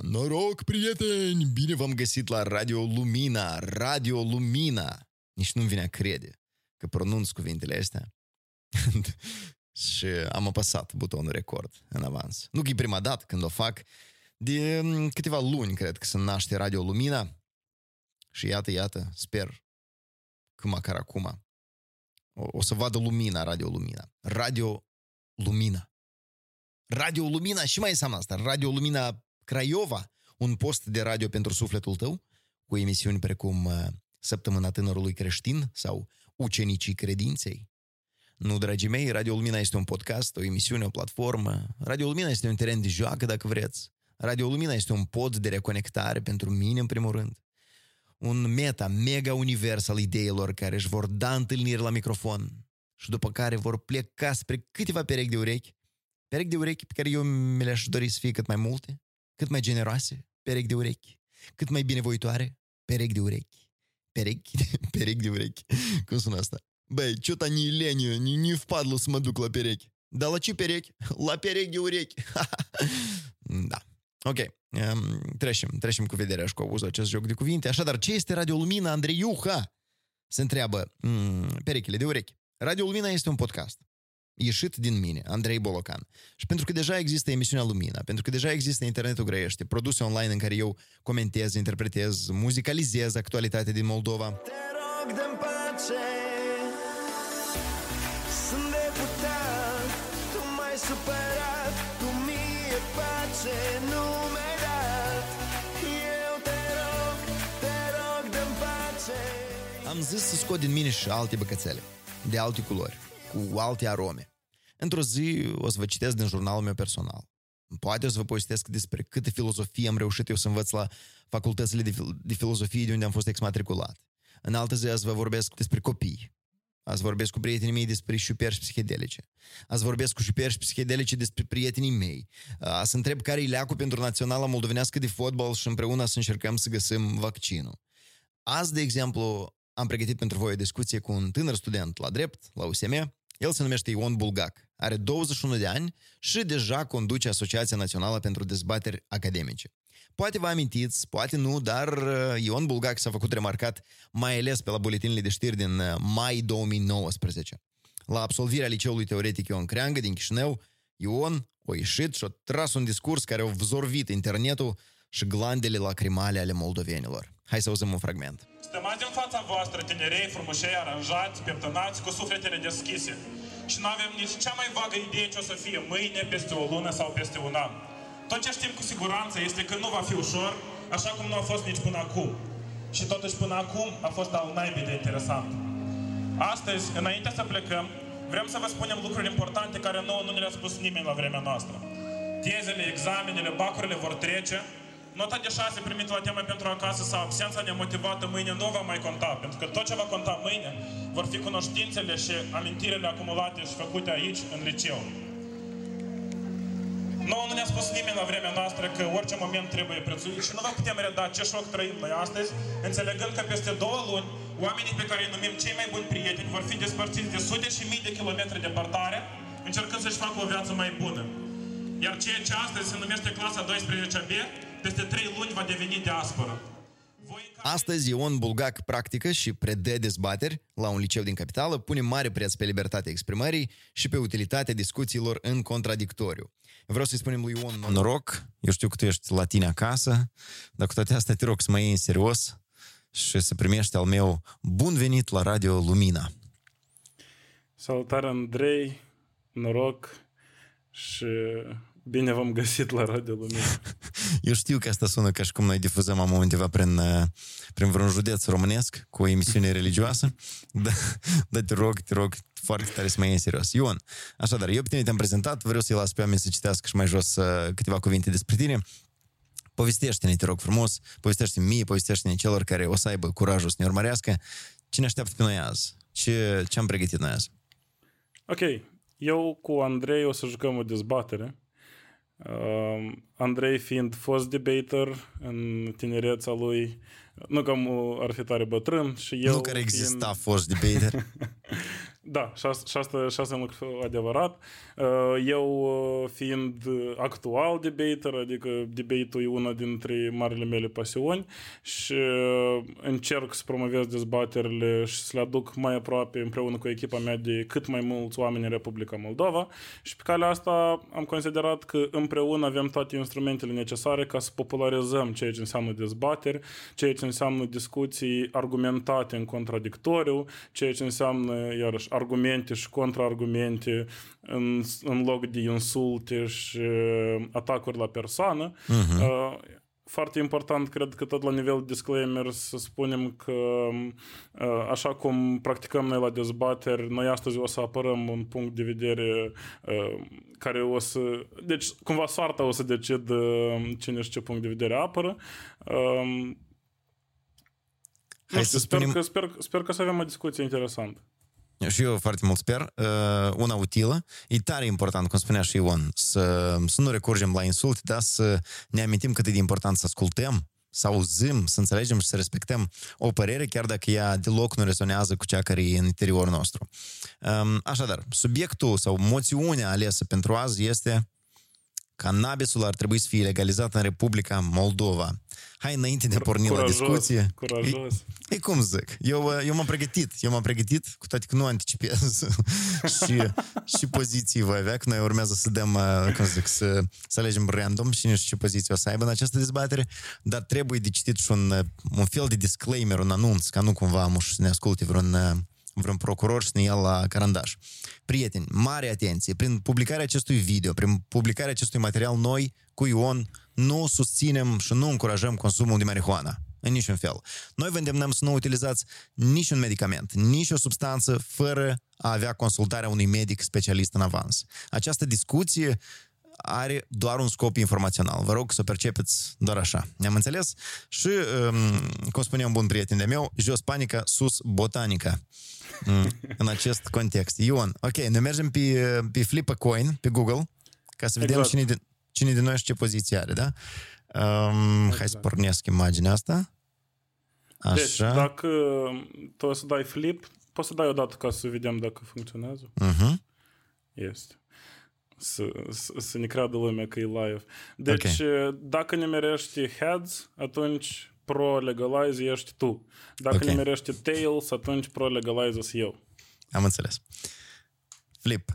Noroc, prieteni! Bine v-am găsit la Radio Lumina, Radio Lumina. Nici nu-mi vine a crede că pronunț cuvintele astea. și am apăsat butonul record în avans. Nu că e prima dată când o fac, de mm, câteva luni cred că se naște Radio Lumina și iată, iată, sper că măcar acum o, o să vadă lumina, Radio Lumina. Radio Lumina. Radio Lumina și mai înseamnă asta. Radio Lumina Craiova, un post de radio pentru sufletul tău, cu emisiuni precum uh, Săptămâna Tânărului Creștin sau Ucenicii Credinței. Nu, dragii mei, Radio Lumina este un podcast, o emisiune, o platformă. Radio Lumina este un teren de joacă, dacă vreți. Radio Lumina este un pod de reconectare pentru mine, în primul rând. Un meta, mega univers al ideilor care își vor da întâlniri la microfon și după care vor pleca spre câteva perechi de urechi, perechi de urechi pe care eu mi le-aș dori să fie cât mai multe, cât mai generoase, perechi de urechi, cât mai binevoitoare, perechi de urechi, perechi, perechi de urechi. Cum sună asta? Băi, ce-то не лень, не, не впадло să mă duc la perechi. Dar la ce perechi? La perechi de urechi. da. Ok, um, trecem, trecem cu vederea și cu auzul acest joc de cuvinte. Așadar, ce este Radio Lumina, Andrei Iuha? Se întreabă mm, perechile de urechi. Radio Lumina este un podcast ieșit din mine, Andrei Bolocan. Și pentru că deja există emisiunea Lumina, pentru că deja există Internetul Grăiește, produse online în care eu comentez, interpretez, muzicalizez actualitatea din Moldova. Te rog de pace, sunt deputat, tu mai supărat, tu mie pace, nu mi-ai dat. Eu te rog, te rog de pace. Am zis să scot din mine și alte băcățele, de alte culori cu alte arome. Într-o zi o să vă citesc din jurnalul meu personal. Poate o să vă povestesc despre câte filozofie am reușit eu să învăț la facultățile de, de filozofie de unde am fost exmatriculat. În altă zi azi vă vorbesc despre copii. Azi vorbesc cu prietenii mei despre șuperși psihedelice. Azi vorbesc cu șuperși psihedelice despre prietenii mei. Să întreb care e leacul pentru Naționala Moldovenească de Fotbal și împreună să încercăm să găsim vaccinul. Azi, de exemplu, am pregătit pentru voi o discuție cu un tânăr student la drept, la USM, el se numește Ion Bulgac, are 21 de ani și deja conduce Asociația Națională pentru Dezbateri Academice. Poate vă amintiți, poate nu, dar uh, Ion Bulgac s-a făcut remarcat mai ales pe la buletinile de știri din uh, mai 2019. La absolvirea liceului teoretic Ion Creangă din Chișinău, Ion a ieșit și a tras un discurs care a vzorvit internetul și glandele lacrimale ale moldovenilor. Hai să auzim un fragment. Stămați în fața voastră tinerei, frumușei, aranjați, peptănați, cu sufletele deschise. Și nu avem nici cea mai vagă idee ce o să fie mâine, peste o lună sau peste un an. Tot ce știm cu siguranță este că nu va fi ușor, așa cum nu a fost nici până acum. Și totuși până acum a fost al naibii de interesant. Astăzi, înainte să plecăm, vrem să vă spunem lucruri importante care nouă nu ne le-a spus nimeni la vremea noastră. Tezele, examenele, bacurile vor trece, Nota de 6 primit la temă pentru acasă sau absența nemotivată mâine nu va mai conta, pentru că tot ce va conta mâine vor fi cunoștințele și amintirile acumulate și făcute aici, în liceu. Nouă nu ne-a spus nimeni la vremea noastră că orice moment trebuie prețuit și nu vă putem reda ce șoc trăim noi astăzi, înțelegând că peste două luni, oamenii pe care îi numim cei mai buni prieteni vor fi despărțiți de sute și mii de kilometri departare, încercând să-și facă o viață mai bună. Iar ceea ce astăzi se numește clasa 12B, peste trei luni va deveni diasporă. Astăzi Ion Bulgac practică și predă dezbateri la un liceu din capitală, pune mare preț pe libertatea exprimării și pe utilitatea discuțiilor în contradictoriu. Vreau să-i spunem lui Ion noroc, eu știu că tu ești la tine acasă, dar cu toate astea te rog să mă iei în serios și să primești al meu bun venit la Radio Lumina. Salutare Andrei, noroc și Bine v-am găsit la Radio Lumina. Eu știu că asta sună ca și cum noi difuzăm am undeva prin, uh, prin vreun județ românesc cu o emisiune religioasă, dar da, te rog, te rog foarte tare să mă iei în serios. Ion, așadar, eu pe tine te-am prezentat, vreau să-i las pe oameni să citească și mai jos uh, câteva cuvinte despre tine. Povestește-ne, te rog frumos, povestește-ne mie, povestește-ne celor care o să aibă curajul să ne urmărească. Cine așteaptă pe noi azi? Ce, ce am pregătit noi azi? Ok, eu cu Andrei o să jucăm o dezbatere Uh, Andrei fiind fost debater în tinereța lui, nu că ar fi tare bătrân și eu... Nu care exista fiind... fost debater. Da, și asta, și asta, și asta e un lucru adevărat. Uh, eu uh, fiind actual debater, adică debate-ul e una dintre marile mele pasiuni și uh, încerc să promovez dezbaterile și să le aduc mai aproape împreună cu echipa mea de cât mai mulți oameni în Republica Moldova și pe calea asta am considerat că împreună avem toate instrumentele necesare ca să popularizăm ceea ce înseamnă dezbateri, ceea ce înseamnă discuții argumentate în contradictoriu, ceea ce înseamnă, iarăși, argumente și contraargumente în, în loc de insulte și atacuri la persoană. Uh-huh. Foarte important, cred că tot la nivel disclaimer să spunem că așa cum practicăm noi la dezbateri, noi astăzi o să apărăm un punct de vedere care o să... Deci, cumva soarta o să decid cine și ce punct de vedere apără. Hai nu știu, să sper, spunem... că, sper, sper că să avem o discuție interesantă și eu foarte mult sper, uh, una utilă. E tare important, cum spunea și Ion, să, să nu recurgem la insulte, dar să ne amintim cât e de important să ascultăm, să auzim, să înțelegem și să respectăm o părere, chiar dacă ea deloc nu rezonează cu cea care e în interiorul nostru. Um, așadar, subiectul sau moțiunea alesă pentru azi este cannabisul ar trebui să fie legalizat în Republica Moldova. Hai înainte de a porni curajos, la discuție. Curajos. E, e cum zic, eu, eu m-am pregătit, eu m-am pregătit, cu toate că nu anticipez și, și poziții voi avea, că noi urmează să dăm, uh, cum zic, să, să alegem random și nu știu ce poziție o să aibă în această dezbatere, dar trebuie de citit și un, uh, un fel de disclaimer, un anunț, ca nu cumva am să ne asculte vreun uh, vreun procuror să ne ia la carandaș. Prieteni, mare atenție! Prin publicarea acestui video, prin publicarea acestui material, noi, cu Ion, nu susținem și nu încurajăm consumul de marihuana. În niciun fel. Noi vă îndemnăm să nu utilizați niciun medicament, nici o substanță fără a avea consultarea unui medic specialist în avans. Această discuție are doar un scop informațional. Vă rog să percepeți doar așa. Ne-am înțeles? Și, um, cum spunea un bun prieten de meu, jos panica, sus botanica. Mm, în acest context. Ion, ok, noi mergem pe, pe Flip a Coin, pe Google, ca să vedem exact. cine, de, cine de noi și ce poziție are, da? Um, exact. Hai să pornesc imaginea asta. Așa. Deci, dacă tu o să dai flip, poți să dai o dată ca să vedem dacă funcționează. Uh-huh. Este. Să, să, să ne creadă lumea că e live. Deci, okay. dacă ne merești heads, atunci pro-legalize ești tu. Dacă okay. nimerește tails, atunci pro-legalize sunt eu. Am înțeles. Flip.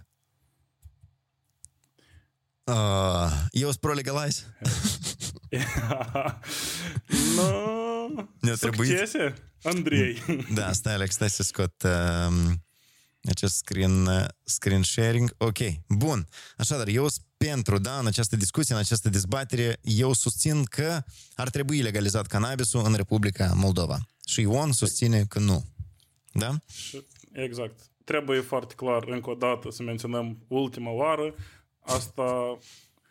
Uh, eu sunt pro-legalize? no, Ne-a Succese, Andrei. da, stai, Alex, stai să scot uh, acest screen, uh, screen sharing. Ok, bun. Așadar, eu sunt pentru, da, în această discuție, în această dezbatere, eu susțin că ar trebui legalizat cannabisul în Republica Moldova. Și Ion susține că nu. Da? Exact. Trebuie foarte clar, încă o dată, să menționăm ultima oară. Asta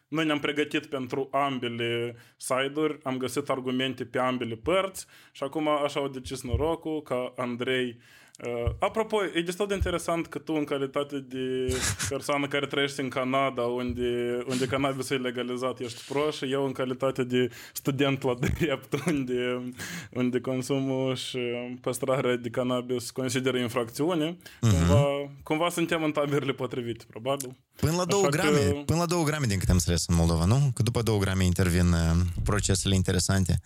noi ne-am pregătit pentru ambele side-uri, am găsit argumente pe ambele părți și acum așa au decis norocul ca Andrei Uh, apropo, e destul de interesant că tu, în calitate de persoană care trăiește în Canada, unde, unde cannabis e legalizat, ești proș și eu, în calitate de student la drept, unde, unde consumul și păstrarea de cannabis consideră infracțiune, uh-huh. cumva, cumva suntem în taberele potrivite, probabil. Până la 2 grame, că... până la 2 grame din câte am înțeles în Moldova, nu? Că după 2 grame intervin uh, procesele interesante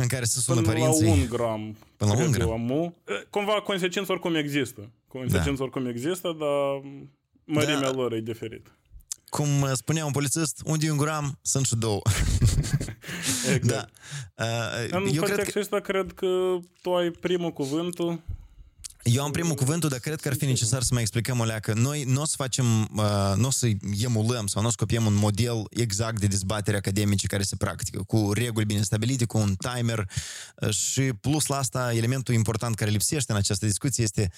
în care se sună Până părinții. la un gram. Până la un gram. Amu. Cumva consecințe oricum există. Consecințe da. oricum există, dar mărimea da. lor e diferit. Cum spunea un polițist, unde e un gram, sunt și două. exact. Da. Uh, în eu contextul cred că... ăsta cred că tu ai primul cuvântul eu am primul cuvântul, dar cred că ar fi necesar să mai explicăm o leacă. Noi nu o să facem, uh, nu o să emulăm sau nu o să copiem un model exact de dezbatere academice care se practică, cu reguli bine stabilite, cu un timer uh, și plus la asta, elementul important care lipsește în această discuție este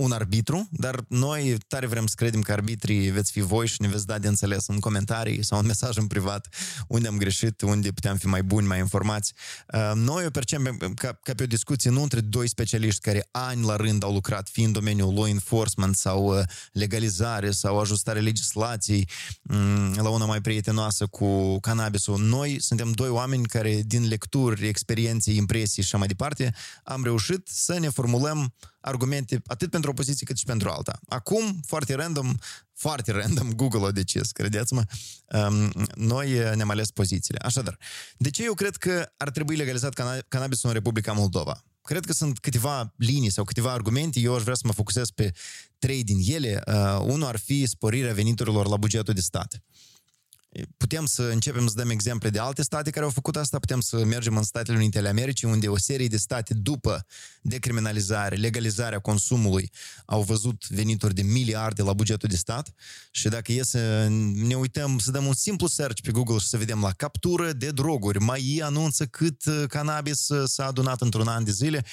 un arbitru, dar noi tare vrem să credem că arbitrii veți fi voi și ne veți da de înțeles în comentarii sau în mesaj în privat unde am greșit, unde puteam fi mai buni, mai informați. Uh, noi o percepem ca, ca pe o discuție nu între doi specialiști care ani la rând au lucrat, fie în domeniul law enforcement sau uh, legalizare sau ajustare legislației mm, la una mai prietenoasă cu cannabisul. Noi suntem doi oameni care din lecturi, experiențe, impresii și așa mai departe am reușit să ne formulăm argumente atât pentru o poziție cât și pentru alta. Acum, foarte random, foarte random, Google a decis, credeți-mă, um, noi ne-am ales pozițiile. Așadar, de ce eu cred că ar trebui legalizat cannabisul în Republica Moldova? Cred că sunt câteva linii sau câteva argumente. Eu aș vrea să mă focusez pe trei din ele. Uh, unul ar fi sporirea veniturilor la bugetul de stat. Putem să începem să dăm exemple de alte state care au făcut asta, putem să mergem în Statele Unite ale Americii, unde o serie de state, după decriminalizare, legalizarea consumului, au văzut venituri de miliarde la bugetul de stat. Și dacă e să ne uităm, să dăm un simplu search pe Google și să vedem la captură de droguri, mai anunță cât uh, cannabis uh, s-a adunat într-un an de zile,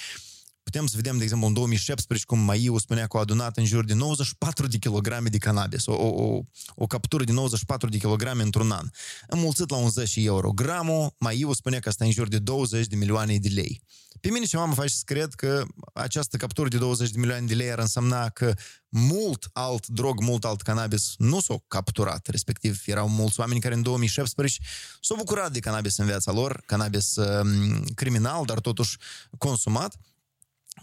Putem să vedem, de exemplu, în 2017, cum Maiu spunea că a adunat în jur de 94 de kilograme de cannabis, o, o, o captură de 94 de kilograme într-un an. Înmulțit la 10 euro gramul, Maiu spunea că asta în jur de 20 de milioane de lei. Pe mine ceva mă face să cred că această captură de 20 de milioane de lei ar însemna că mult alt drog, mult alt cannabis nu s-au capturat, respectiv erau mulți oameni care în 2017 s-au bucurat de cannabis în viața lor, cannabis um, criminal, dar totuși consumat,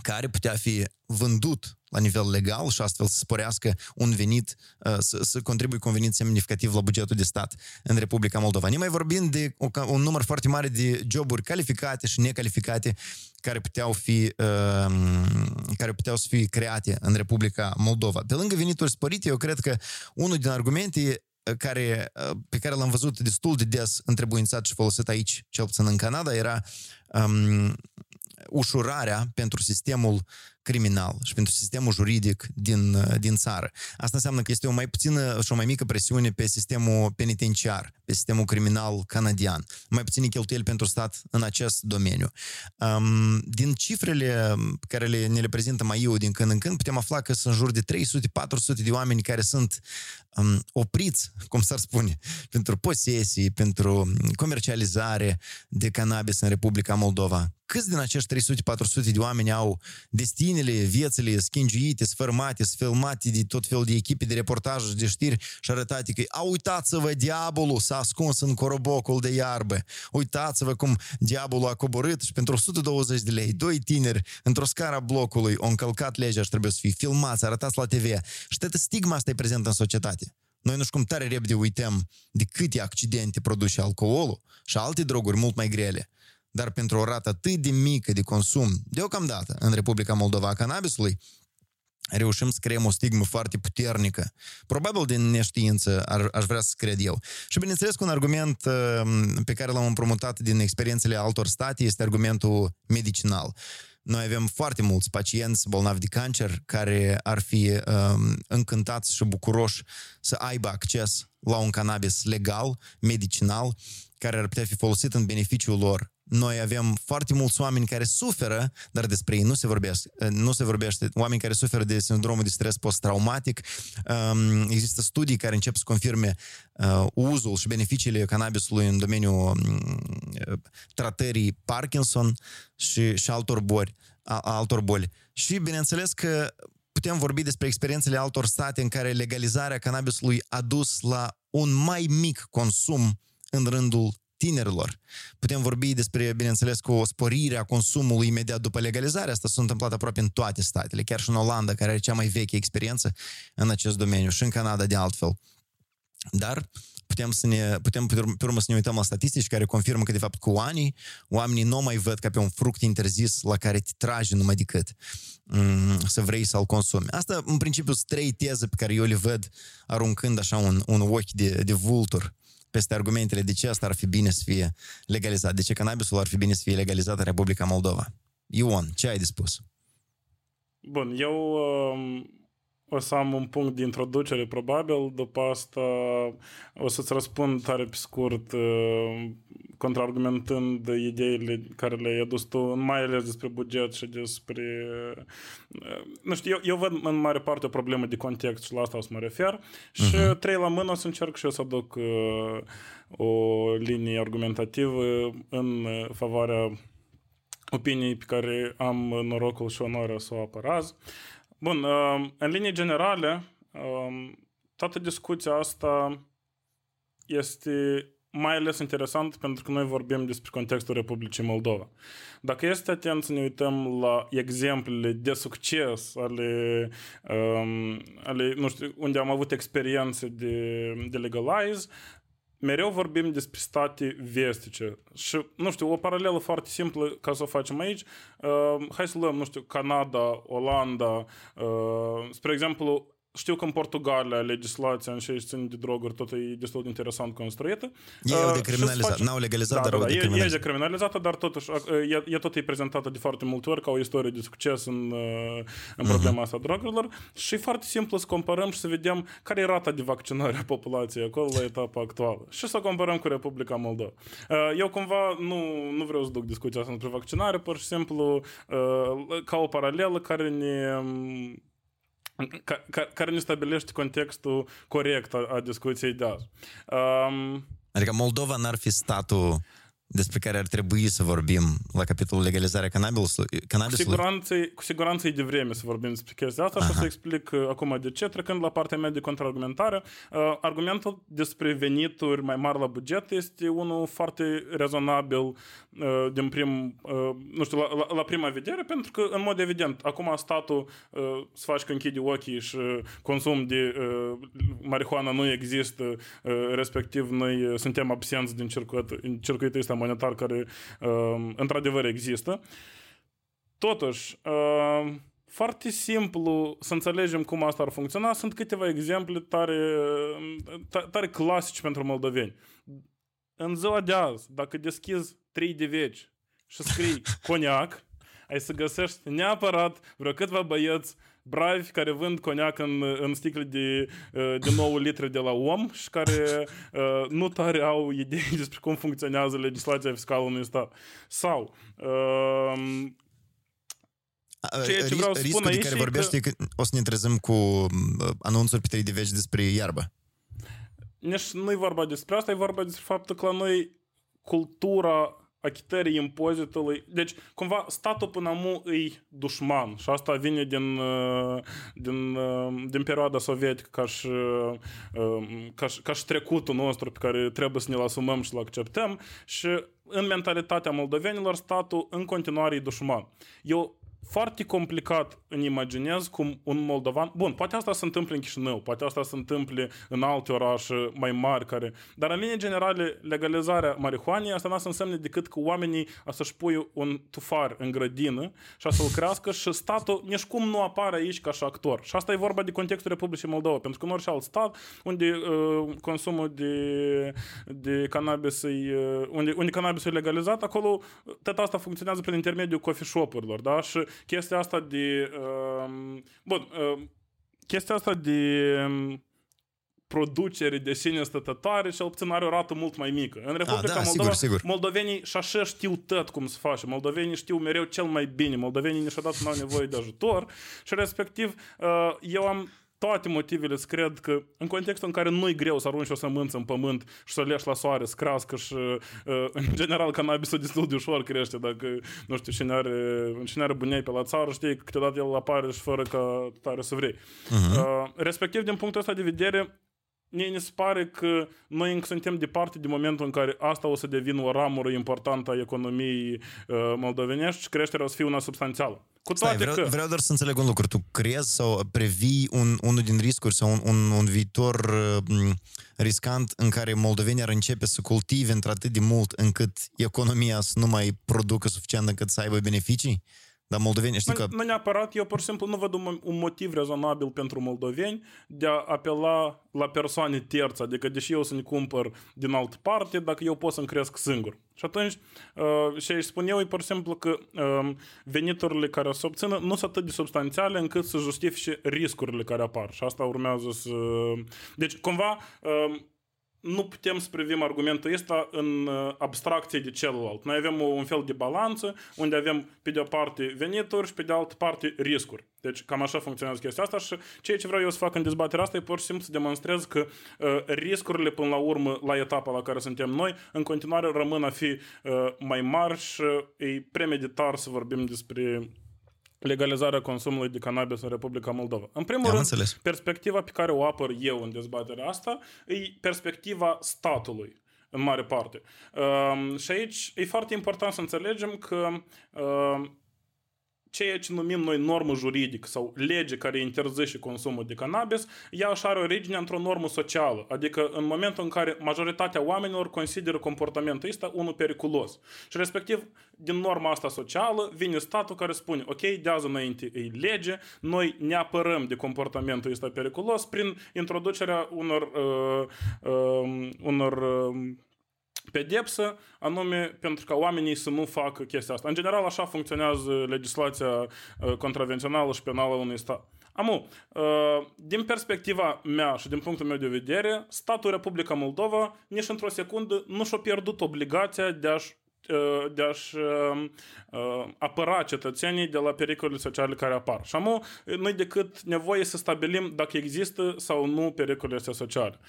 care putea fi vândut la nivel legal și astfel să sporească un venit, uh, să, să contribuie cu un venit semnificativ la bugetul de stat în Republica Moldova. Ne mai vorbim de un număr foarte mare de joburi calificate și necalificate care puteau fi uh, care puteau să fie create în Republica Moldova. Pe lângă venituri sporite, eu cred că unul din argumente uh, care, pe care l-am văzut destul de des întrebuințat și folosit aici, cel puțin în Canada, era um, ușurarea pentru sistemul criminal și pentru sistemul juridic din, din țară. Asta înseamnă că este o mai puțină și o mai mică presiune pe sistemul penitenciar, pe sistemul criminal canadian. Mai puține cheltuieli pentru stat în acest domeniu. Um, din cifrele care le, ne le prezintă mai eu din când în când, putem afla că sunt în jur de 300-400 de oameni care sunt um, opriți, cum s-ar spune, pentru posesii, pentru comercializare de cannabis în Republica Moldova. Câți din acești 300-400 de oameni au destinele, viețile schingiite, sfărmate, sfilmate de tot felul de echipe de reportaj de știri și arătate că a uitați-vă, diavolul s-a ascuns în corobocul de iarbă. Uitați-vă cum diavolul a coborât și pentru 120 de lei, doi tineri într-o scara blocului au încălcat legea și trebuie să fie filmați, arătați la TV. Și toată stigma asta e prezentă în societate. Noi nu știu cum tare repede uităm de câte accidente produce alcoolul și alte droguri mult mai grele dar pentru o rată atât de mică de consum, deocamdată, în Republica Moldova a cannabisului, reușim să creăm o stigmă foarte puternică. Probabil din neștiință ar, aș vrea să cred eu. Și bineînțeles, un argument pe care l-am împrumutat din experiențele altor state este argumentul medicinal. Noi avem foarte mulți pacienți bolnavi de cancer care ar fi um, încântați și bucuroși să aibă acces la un cannabis legal, medicinal, care ar putea fi folosit în beneficiul lor noi avem foarte mulți oameni care suferă, dar despre ei nu se vorbește. Nu se vorbește. Oameni care suferă de sindromul de stres post-traumatic. Um, există studii care încep să confirme uh, uzul și beneficiile cannabisului în domeniul um, tratării Parkinson și, și altor boli. A, altor boli. Și bineînțeles că putem vorbi despre experiențele altor state în care legalizarea cannabisului a dus la un mai mic consum în rândul tinerilor. Putem vorbi despre, bineînțeles, cu o sporire a consumului imediat după legalizare. Asta s-a întâmplat aproape în toate statele, chiar și în Olanda, care are cea mai veche experiență în acest domeniu, și în Canada de altfel. Dar putem, să ne, putem pe urmă să ne uităm la statistici care confirmă că, de fapt, cu ani, oamenii nu mai văd ca pe un fruct interzis la care te tragi numai decât mm, să vrei să-l consumi. Asta, în principiu, sunt trei teze pe care eu le văd aruncând așa un, un ochi de, de vultur peste argumentele de ce asta ar fi bine să fie legalizat, de ce cannabisul ar fi bine să fie legalizat în Republica Moldova. Ion, ce ai de spus? Bun, eu uh, o să am un punct de introducere, probabil. După asta o să-ți răspund tare pe scurt, uh, contraargumentând ideile care le-ai adus tu, mai ales despre buget și despre... Uh, nu știu, eu, eu văd în mare parte o problemă de context și la asta o să mă refer. Și uh-huh. trei la mână o să încerc și eu să aduc uh, o linie argumentativă în favoarea opiniei pe care am norocul și onoarea să o apăraz. Bun, uh, în linie generale, uh, toată discuția asta este mai ales interesant pentru că noi vorbim despre contextul Republicii Moldova. Dacă este atent să ne uităm la exemplele de succes ale, um, ale nu știu, unde am avut experiențe de, de legalize, mereu vorbim despre state vestice. Și, nu știu, o paralelă foarte simplă ca să o facem aici. Uh, hai să luăm, nu știu, Canada, Olanda. Uh, spre exemplu, știu că în Portugalia legislația în ce țin de droguri tot e destul de interesant construită. Ei au decriminalizat, face... n-au legalizat, da, dar da, au decriminalizat. E, e decriminalizată, dar totuși e, e tot e prezentată de foarte multe ori ca o istorie de succes în, în problema uh-huh. asta drogurilor și e foarte simplu să comparăm și să vedem care e rata de vaccinare a populației acolo la etapa actuală și să comparăm cu Republica Moldova. Eu cumva nu, nu vreau să duc discuția asta despre vaccinare, pur și simplu ca o paralelă care ne Карни стабилешти контексту корект, а дискуція йде. Um... Adică Moldova n-ar fi statul despre care ar trebui să vorbim la capitolul legalizarea cannabisului? Cu siguranță, cu siguranță e de vreme să vorbim despre chestia asta Aha. și o să explic uh, acum de ce. Trecând la partea mea de contraargumentare, uh, argumentul despre venituri mai mari la buget este unul foarte rezonabil uh, din prim, uh, nu știu, la, la, la prima vedere, pentru că, în mod evident, acum statul uh, să faci că închide ochii și consum de uh, marihuana nu există, uh, respectiv noi uh, suntem absenți din circuit, circuitul ăsta monetar care uh, într-adevăr există. Totuși, uh, foarte simplu să înțelegem cum asta ar funcționa. Sunt câteva exemple tare, tare clasici pentru moldoveni. În ziua de azi, dacă deschizi 3 de veci și scrii coniac, ai să găsești neapărat vreo câteva băieți bravi care vând coniac în, în sticle de, uh, de 9 litri de la om și care uh, nu tare au idei despre cum funcționează legislația fiscală unui stat. Sau uh, Ceea ce vreau să spun aici de care vorbește că... că o să ne trezăm cu anunțuri pe 3 de veci despre iarbă. Nici nu e vorba despre asta, e vorba despre faptul că la noi cultura achitării impozitului. Deci, cumva, statul până amu îi dușman și asta vine din, uh, din, uh, din perioada sovietică ca și, uh, ca, și, ca și trecutul nostru pe care trebuie să ne-l asumăm și l acceptăm și în mentalitatea moldovenilor statul în continuare e dușman. Eu foarte complicat îmi imaginez cum un moldovan... Bun, poate asta se întâmplă în Chișinău, poate asta se întâmplă în alte orașe mai mari, care... dar în linii generale, legalizarea marihuanei, asta nu să însemne decât că oamenii a să-și pui un tufar în grădină și a să-l crească și statul nici cum nu apare aici ca și actor. Și asta e vorba de contextul Republicii Moldova, pentru că în orice alt stat unde uh, consumul de, de cannabis e, uh, unde, unde cannabis e legalizat, acolo tot asta funcționează prin intermediul coffee shop-urilor, da? Și chestia asta de... Uh, bun, uh, chestia asta de um, producere de sine stătătoare și puțin are o rată mult mai mică. În Republica A, da, Moldova, sigur, sigur. moldovenii și așa știu tot cum se face. Moldovenii știu mereu cel mai bine. Moldovenii niciodată nu au nevoie de ajutor și respectiv uh, eu am toate motivele să cred că în contextul în care nu-i greu să arunci o sămânță în pământ și să o leși la soare, să crească și uh, în general cannabisul destul de ușor crește dacă, nu știu, cine are, cine are bunei pe la țară știi că câteodată el apare și fără ca tare să vrei. Uh-huh. Respectiv, din punctul ăsta de vedere, Mie ne se pare că noi încă suntem departe de momentul în care asta o să devină o ramură importantă a economiei uh, moldovenești și creșterea o să fie una substanțială. Cu toate Stai, vreau, că... vreau doar să înțeleg un lucru. Tu crezi sau previi un, unul din riscuri sau un, un, un viitor uh, riscant în care moldovenii ar începe să cultive într-atât de mult încât economia să nu mai producă suficient încât să aibă beneficii? Dar moldoveni știi că... Nu neapărat, eu pur și simplu nu văd un, un motiv rezonabil pentru moldoveni de a apela la persoane terțe, adică deși eu să ne cumpăr din altă parte, dacă eu pot să-mi cresc singur. Și atunci, uh, și aici spun eu, e pur și simplu că uh, veniturile care se obțină nu sunt atât de substanțiale încât să justifice riscurile care apar. Și asta urmează să... Deci, cumva, uh, nu putem să privim argumentul ăsta în abstracție de celălalt. Noi avem un fel de balanță unde avem pe de o parte venituri și pe de altă parte riscuri. Deci cam așa funcționează chestia asta și ceea ce vreau eu să fac în dezbaterea asta e pur și simplu să demonstrez că uh, riscurile până la urmă la etapa la care suntem noi în continuare rămân a fi uh, mai mari și e premeditar să vorbim despre legalizarea consumului de cannabis în Republica Moldova. În primul Am rând, înțeles. perspectiva pe care o apăr eu în dezbaterea asta e perspectiva statului. în mare parte. Uh, și aici e foarte important să înțelegem că uh, ceea ce numim noi normă juridică sau lege care interzice consumul de cannabis, ea își are origine într-o normă socială. Adică în momentul în care majoritatea oamenilor consideră comportamentul ăsta unul periculos. Și respectiv, din norma asta socială, vine statul care spune, ok, de azi înainte e lege, noi ne apărăm de comportamentul ăsta periculos prin introducerea unor, uh, uh, unor uh, pedepsă, anume pentru ca oamenii să nu facă chestia asta. În general, așa funcționează legislația uh, contravențională și penală unui stat. Amu, uh, din perspectiva mea și din punctul meu de vedere, statul Republica Moldova nici într-o secundă nu și-a pierdut obligația de a-și uh, de a-și uh, apăra cetățenii de la pericolele sociale care apar. Și amu, nu decât nevoie să stabilim dacă există sau nu pericolele sociale.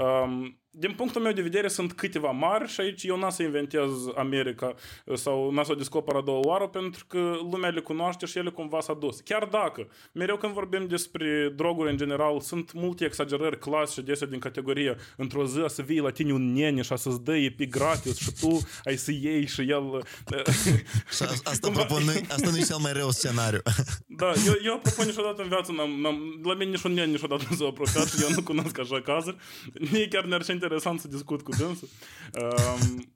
Um, din punctul meu de vedere, sunt câteva mari și aici eu n-am să inventez America sau n-am să o descoperă a doua oară pentru că lumea le cunoaște și ele cumva s-a dus. Chiar dacă, mereu când vorbim despre droguri în general, sunt multe exagerări clasice de din categorie într-o zi să vii la tine un nene și să-ți dă pe gratis și tu ai să iei și el... și asta, propun, asta nu e cel mai rău scenariu. Da, eu, eu apropo niciodată în viață n-am, n-am, la mine nici un nene niciodată nu s-a apropiat și eu nu cunosc așa cazuri. Mie chiar ne-ar interesant să discut cu dânsul. Um,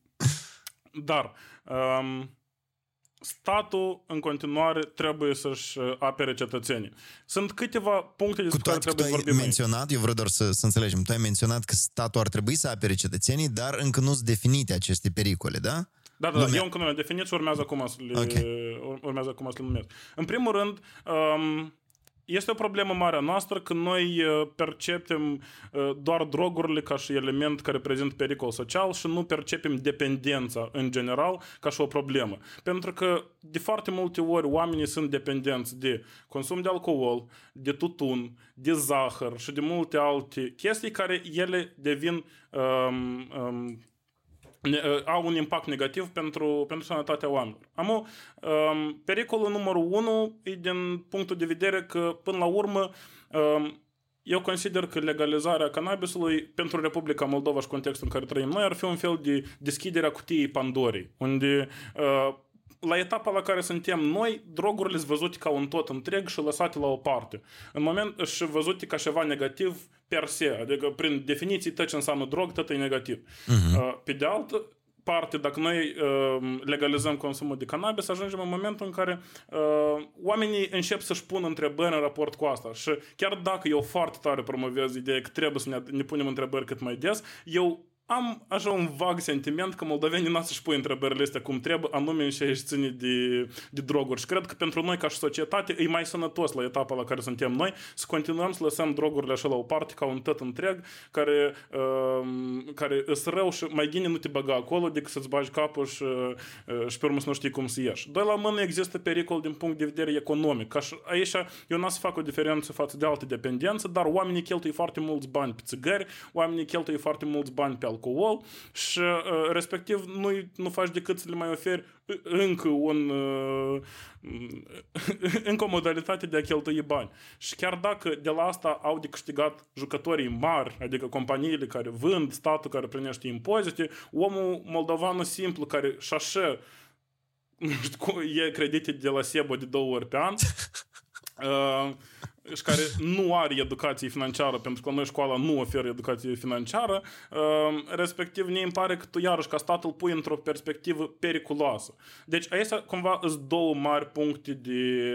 dar um, statul în continuare trebuie să-și apere cetățenii. Sunt câteva puncte despre care trebuie să vorbim menționat, aici. eu vreau doar să, să înțelegem, tu ai menționat că statul ar trebui să apere cetățenii, dar încă nu sunt definite aceste pericole, da? Da, da, da, eu încă nu le-am definit și urmează acum să le, okay. urmează acum să le numesc. În primul rând, um, este o problemă mare a noastră când noi uh, percepem uh, doar drogurile ca și element care prezintă pericol social și nu percepem dependența în general ca și o problemă. Pentru că de foarte multe ori oamenii sunt dependenți de consum de alcool, de tutun, de zahăr și de multe alte chestii care ele devin um, um, au un impact negativ pentru, pentru sănătatea oamenilor. Am um, pericolul numărul unu e din punctul de vedere că, până la urmă, um, eu consider că legalizarea cannabisului pentru Republica Moldova și contextul în care trăim noi ar fi un fel de deschidere a cutiei Pandorii, unde uh, la etapa la care suntem noi, drogurile sunt văzute ca un tot întreg și lăsate la o parte. În moment și văzute ca ceva negativ per se, adică prin definiții tot ce înseamnă drog, tot e negativ. Uh-huh. Pe de altă parte, dacă noi uh, legalizăm consumul de cannabis, ajungem în momentul în care uh, oamenii încep să-și pună întrebări în raport cu asta. Și chiar dacă eu foarte tare promovez ideea că trebuie să ne, ne punem întrebări cât mai des, eu am așa un vag sentiment că moldovenii n-au să-și pui întrebările astea cum trebuie, anume în ce ține de, de droguri. Și cred că pentru noi, ca și societate, e mai sănătos la etapa la care suntem noi să continuăm să lăsăm drogurile așa la o parte, ca un tot întreg, care, uh, care îs rău și mai bine nu te băga acolo decât să-ți bagi capul și, uh, și pe urmă să nu știi cum să ieși. Doi la mână există pericol din punct de vedere economic. Ca și aici eu n-am să fac o diferență față de alte dependențe, dar oamenii cheltuie foarte mulți bani pe țigări, oamenii cheltuie foarte mulți bani pe alcool, alcool și uh, respectiv nu, nu faci decât să le mai oferi încă un uh, încă o modalitate de a cheltui bani. Și chiar dacă de la asta au de câștigat jucătorii mari, adică companiile care vând, statul care primește impozite, omul moldovanul simplu care și așa nu știu, e credite de la SEBO de două ori pe an, uh, și care nu are educație financiară, pentru că noi școala nu oferă educație financiară, ehm, respectiv ne îmi pare că tu iarăși ca stat îl pui într-o perspectivă periculoasă. Deci aici cumva sunt două mari puncte de,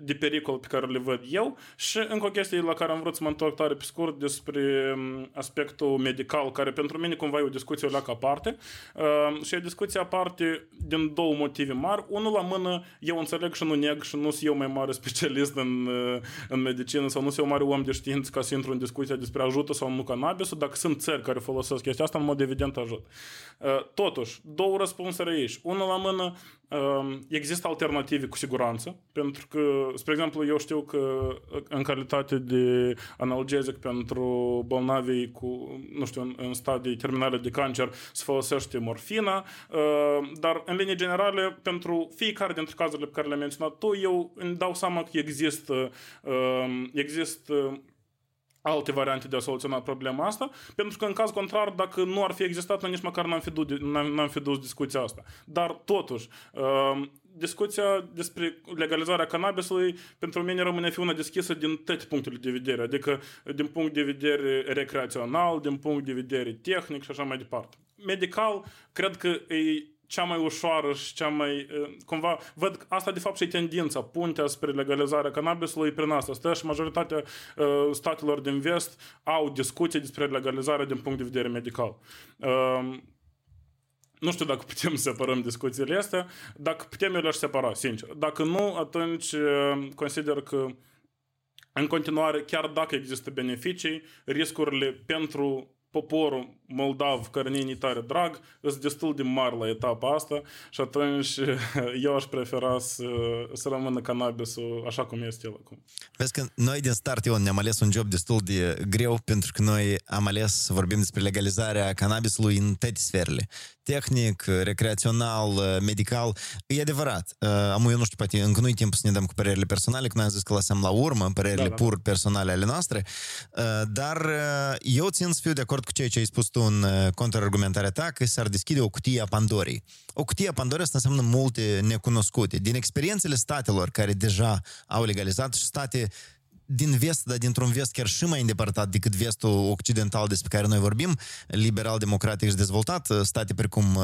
de pericol pe care le văd eu și încă o chestie la care am vrut să mă întorc tare pe scurt despre ehm, aspectul medical, care pentru mine cumva e o discuție o leacă aparte ehm, și e o discuție aparte din două motive mari. Unul la mână, eu înțeleg și nu neg și nu sunt eu mai mare specialist în în medicină sau nu sunt eu mare om de știință ca să intru în discuția despre ajută sau nu cannabisul, dacă sunt țări care folosesc chestia asta, în mod evident ajut. Uh, totuși, două răspunsuri aici. Una la mână, um, există alternative cu siguranță, pentru că, spre exemplu, eu știu că uh, în calitate de analgezic pentru bolnavii cu, nu știu, în, în stadii terminale de cancer se folosește morfina, uh, dar în linie generale, pentru fiecare dintre cazurile pe care le-ai menționat tu, eu îmi dau seama că există, există alte variante de a soluționa problema asta, pentru că în caz contrar, dacă nu ar fi existat, noi nici măcar n-am fi, dus, n-am fi dus discuția asta. Dar totuși, uh, discuția despre legalizarea cannabisului pentru mine rămâne fi una deschisă din toate punctele de vedere, adică din punct de vedere recreațional, din punct de vedere tehnic și așa mai departe. Medical, cred că e cea mai ușoară și cea mai... Cumva, văd asta de fapt și e tendința, puntea spre legalizarea cannabisului prin asta. Stă și majoritatea uh, statelor din vest au discuții despre legalizarea din punct de vedere medical. Uh, nu știu dacă putem să separăm discuțiile astea, dacă putem, eu le-aș separa, sincer. Dacă nu, atunci consider că în continuare, chiar dacă există beneficii, riscurile pentru poporul moldav, care ne tare drag, sunt destul de mari la etapa asta și atunci eu aș prefera să, să rămână cannabisul așa cum este el acum. Vezi că noi din start, Ion, ne-am ales un job destul de greu pentru că noi am ales să vorbim despre legalizarea cannabisului în toate sferele. Tehnic, recreațional, medical. E adevărat. Am eu nu știu, poate încă nu-i timp să ne dăm cu părerile personale, că noi am zis că lăsăm la urmă părerile da, da. pur personale ale noastre, dar eu țin să fiu de acord cu ceea ce ai spus tu în contraargumentarea ta, că s-ar deschide o cutie a Pandorii. O cutie a Pandorii asta înseamnă multe necunoscute. Din experiențele statelor care deja au legalizat și state din vest, dar dintr-un vest chiar și mai îndepărtat decât vestul occidental despre care noi vorbim, liberal, democratic și dezvoltat, state precum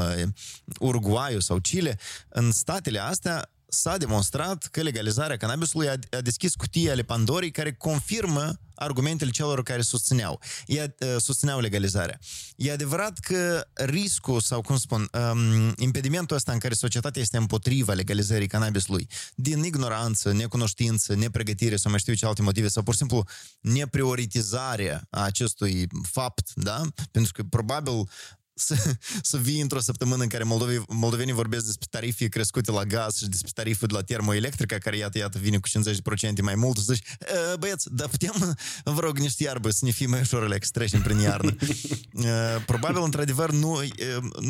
Uruguay sau Chile, în statele astea s-a demonstrat că legalizarea cannabisului a, a deschis cutii ale Pandorii care confirmă argumentele celor care susțineau, e, uh, susțineau legalizarea. E adevărat că riscul, sau cum spun, um, impedimentul ăsta în care societatea este împotriva legalizării cannabisului, din ignoranță, necunoștință, nepregătire sau mai știu ce alte motive, sau pur și simplu neprioritizarea acestui fapt, da? Pentru că probabil să, să vii într-o săptămână în care moldovi, moldovenii vorbesc despre tarife crescute la gaz și despre tariful de la termoelectrica, care iată, iată, vine cu 50% mai mult, să zici, băieți, dar putem, vă rog, niște iarbă să ne fie mai ușor relax, trecem prin iarnă. Probabil, într-adevăr, nu,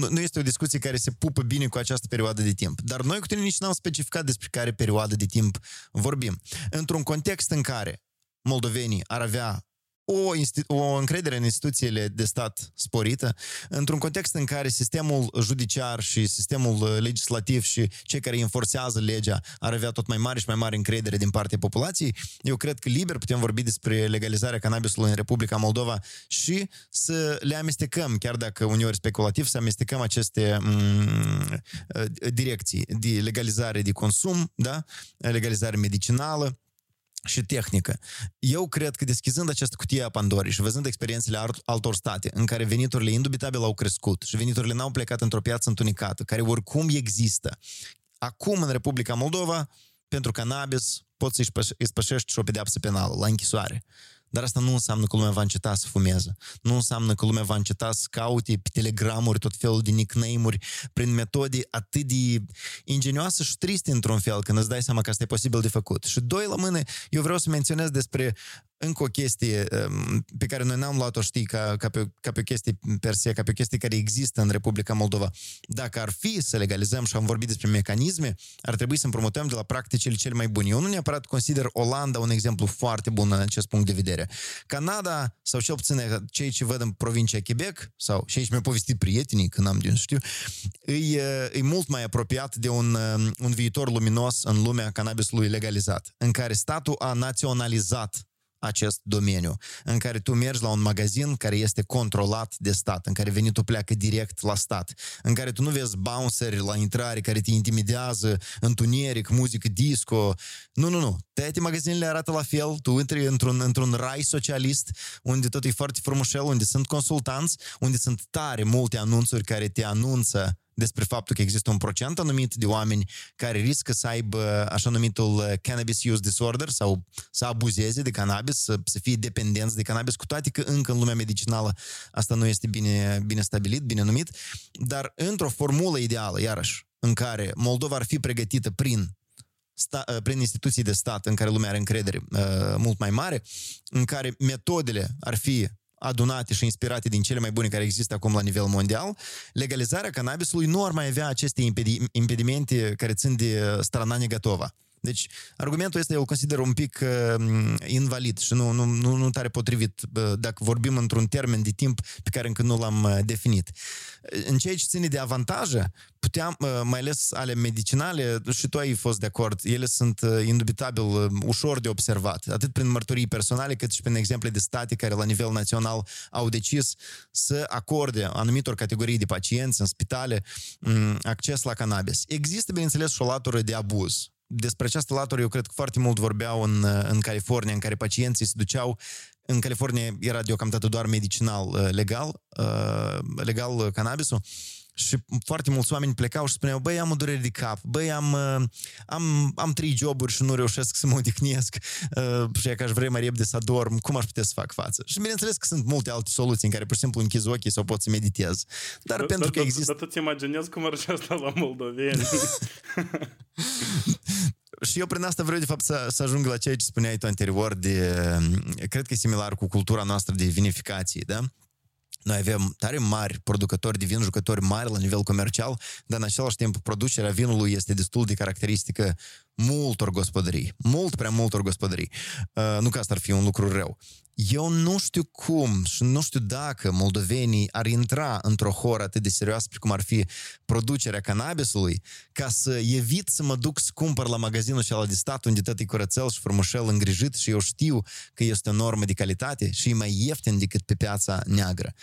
nu este o discuție care se pupă bine cu această perioadă de timp. Dar noi cu tine nici n-am specificat despre care perioadă de timp vorbim. Într-un context în care moldovenii ar avea o, o încredere în instituțiile de stat sporită, într-un context în care sistemul judiciar și sistemul uh, legislativ și cei care înforțează legea ar avea tot mai mare și mai mare încredere din partea populației, eu cred că liber putem vorbi despre legalizarea cannabisului în Republica Moldova și să le amestecăm, chiar dacă uneori speculativ, să amestecăm aceste mm, uh, direcții de legalizare de consum, da? legalizare medicinală, și tehnică. Eu cred că deschizând această cutie a Pandorii și văzând experiențele altor state în care veniturile indubitabil au crescut și veniturile n-au plecat într-o piață întunecată, care oricum există, acum în Republica Moldova, pentru cannabis, poți să-și spășești și o pedeapsă penală la închisoare. Dar asta nu înseamnă că lumea va înceta să fumeze. Nu înseamnă că lumea va înceta să caute pe telegramuri tot felul de nickname-uri prin metode atât de ingenioase și triste într-un fel, când îți dai seama că asta e posibil de făcut. Și doi la mână, eu vreau să menționez despre încă o chestie um, pe care noi n-am luat-o, știi, ca, ca, pe, ca pe o chestie per se, ca pe o chestie care există în Republica Moldova. Dacă ar fi să legalizăm și am vorbit despre mecanisme, ar trebui să împrumutăm de la practicile cele mai bune. Eu nu neapărat consider Olanda un exemplu foarte bun în acest punct de vedere. Canada, sau cel puțin cei ce văd în provincia Quebec, sau și aici mi-au povestit prietenii, când am din știu, e, e mult mai apropiat de un, un viitor luminos în lumea cannabisului legalizat, în care statul a naționalizat acest domeniu, în care tu mergi la un magazin care este controlat de stat, în care venitul pleacă direct la stat, în care tu nu vezi bounceri la intrare care te intimidează, întuneric, muzică disco. Nu, nu, nu. Toate magazinele arată la fel, tu intri într-un, într-un rai socialist, unde tot e foarte frumușel, unde sunt consultanți, unde sunt tare multe anunțuri care te anunță despre faptul că există un procent anumit de oameni care riscă să aibă așa numitul uh, cannabis use disorder sau să abuzeze de cannabis, să, să fie dependenți de cannabis, cu toate că încă în lumea medicinală asta nu este bine, bine stabilit, bine numit, dar într-o formulă ideală, iarăși, în care Moldova ar fi pregătită prin sta, uh, prin instituții de stat în care lumea are încredere uh, mult mai mare, în care metodele ar fi adunate și inspirate din cele mai bune care există acum la nivel mondial, legalizarea cannabisului nu ar mai avea aceste impedimente care țin de strana negativa Deci, argumentul este, eu îl consider un pic uh, invalid și nu, nu, nu, nu tare potrivit uh, dacă vorbim într-un termen de timp pe care încă nu l-am uh, definit. În ceea ce ține de avantaje, puteam, uh, mai ales ale medicinale, și tu ai fost de acord, ele sunt uh, indubitabil uh, ușor de observat, atât prin mărturii personale, cât și prin exemple de state care la nivel național au decis să acorde anumitor categorii de pacienți în spitale um, acces la cannabis. Există, bineînțeles, și o latură de abuz despre această latură eu cred că foarte mult vorbeau în, în California, în care pacienții se duceau. În California era deocamdată doar medicinal legal, legal cannabisul, și foarte mulți oameni plecau și spuneau, băi, am o durere de cap, băi, am, am, am trei joburi și nu reușesc să mă odihnesc și că aș vrea mai repede să adorm, cum aș putea să fac față? Și bineînțeles că sunt multe alte soluții în care pur și simplu închizi ochii sau poți să meditezi. Dar da, pentru da, că există... Dar tu-ți imaginezi cum ar asta la moldoveni? și eu prin asta vreau de fapt să, să ajung la ceea ce spuneai tu anterior de, cred că e similar cu cultura noastră de vinificație, da? Noi avem tare mari producători de vin, jucători mari la nivel comercial, dar în același timp producerea vinului este destul de caracteristică multor gospodării, mult prea multor gospodării. Uh, nu că asta ar fi un lucru rău. Eu nu știu cum și nu știu dacă moldovenii ar intra într-o horă atât de serioasă precum ar fi producerea cannabisului, ca să evit să mă duc să cumpăr la magazinul acela de stat unde tot e curățel și frumușel îngrijit și eu știu că este o normă de calitate și e mai ieftin decât pe piața neagră.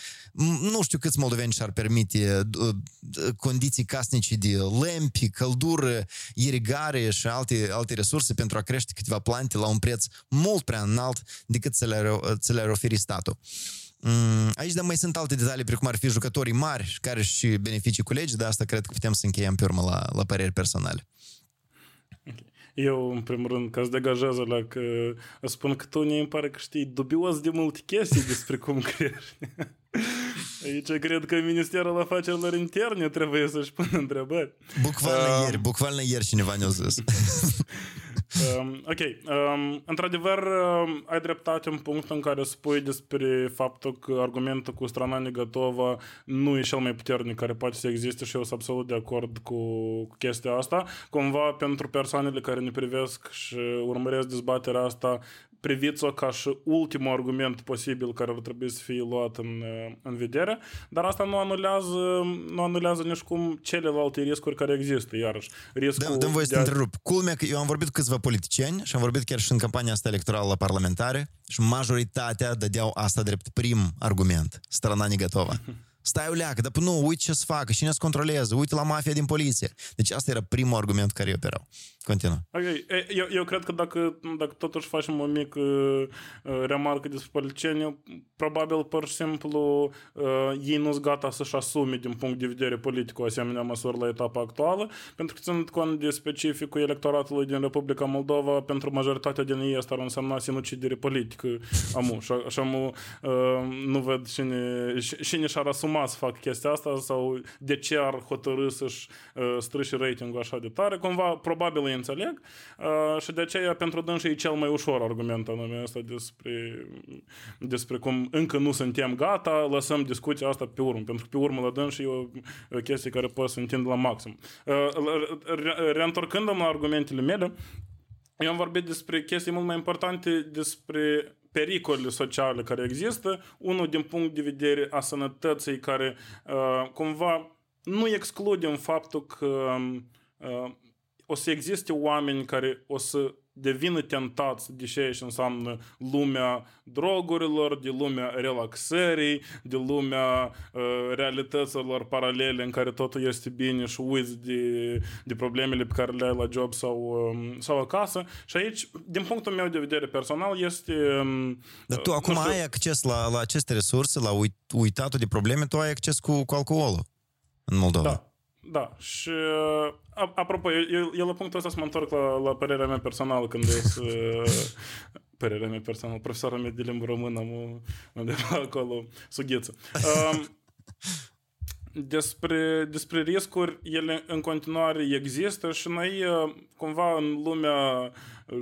Nu știu câți moldoveni și-ar permite uh, condiții casnice de lempi, căldură, irigare și alte, alte resurse pentru a crește câteva plante la un preț mult prea înalt decât să le ți le-ar oferi statul. Mm, aici de mai sunt alte detalii, precum ar fi jucătorii mari care și beneficii cu legi, dar asta cred că putem să încheiem pe urmă la, la păreri personale. Eu, în primul rând, ca să degajează la că spun că tu îmi pare că știi dubios de multe chestii despre cum crești. Aici cred că Ministerul Afacerilor Interne trebuie să-și pună întrebări. Bukvalno uh, ieri, bukvalno ieri cineva ne-a zis. um, ok. Um, într-adevăr, um, ai dreptate în punct în care spui despre faptul că argumentul cu strana negativă nu e cel mai puternic care poate să existe și eu sunt absolut de acord cu, cu chestia asta. Cumva, pentru persoanele care ne privesc și urmăresc dezbaterea asta, priviți-o ca și ultimul argument posibil care ar trebui să fie luat în, în vedere, dar asta nu anulează, nu anulează nici cum celelalte riscuri care există, iarăși. Riscul da, dăm voie să te întrerup. Culmea că eu am vorbit cu câțiva politicieni și am vorbit chiar și în campania asta electorală la parlamentare și majoritatea dădeau asta drept prim argument, strana negativă. Stai o leacă, dar nu, uite ce să facă, cine să controleze, uite la mafia din poliție. Deci asta era primul argument care îi operau. Continuă. Ok, eu, eu cred că dacă, dacă totuși facem o mică uh, remarcă despre politicieni, probabil pur și simplu uh, ei nu sunt gata să-și asume din punct de vedere politic o asemenea măsură la etapa actuală, pentru că ținând cont de specificul electoratului din Republica Moldova, pentru majoritatea din ei asta ar însemna sinucidere politică amu. Și, și amu, uh, nu văd cine, cine și-ar asuma să facă chestia asta sau de ce ar hotărâ să-și uh, strâși ratingul așa de tare. Cumva, probabil îi înțeleg uh, și de aceea pentru dânsi e cel mai ușor argument anume asta despre, despre cum încă nu suntem gata, lăsăm discuția asta pe urmă, pentru că pe urmă la dânsi e o, o chestie care poate să întind la maxim. Uh, reîntorcându-mă la argumentele mele, eu am vorbit despre chestii mult mai importante, despre pericolele sociale care există, unul din punct de vedere a sănătății care uh, cumva nu excludem faptul că uh, o să existe oameni care o să devină tentați de ce înseamnă lumea drogurilor, de lumea relaxării, de lumea uh, realităților paralele în care totul este bine și uiți de, de problemele pe care le ai la job sau, um, sau acasă. Și aici, din punctul meu de vedere personal, este... Um, Dar tu acum știu, ai acces la, la aceste resurse, la uit, uitatul de probleme, tu ai acces cu, cu alcoolul în Moldova. Da. Da, și apropo, eu, eu la punctul ăsta să mă întorc la, la părerea mea personală când e părerea mea personală, profesorul meu de limbă română am undeva acolo sugheță. Um, despre, despre riscuri, ele în continuare există și noi cumva în lumea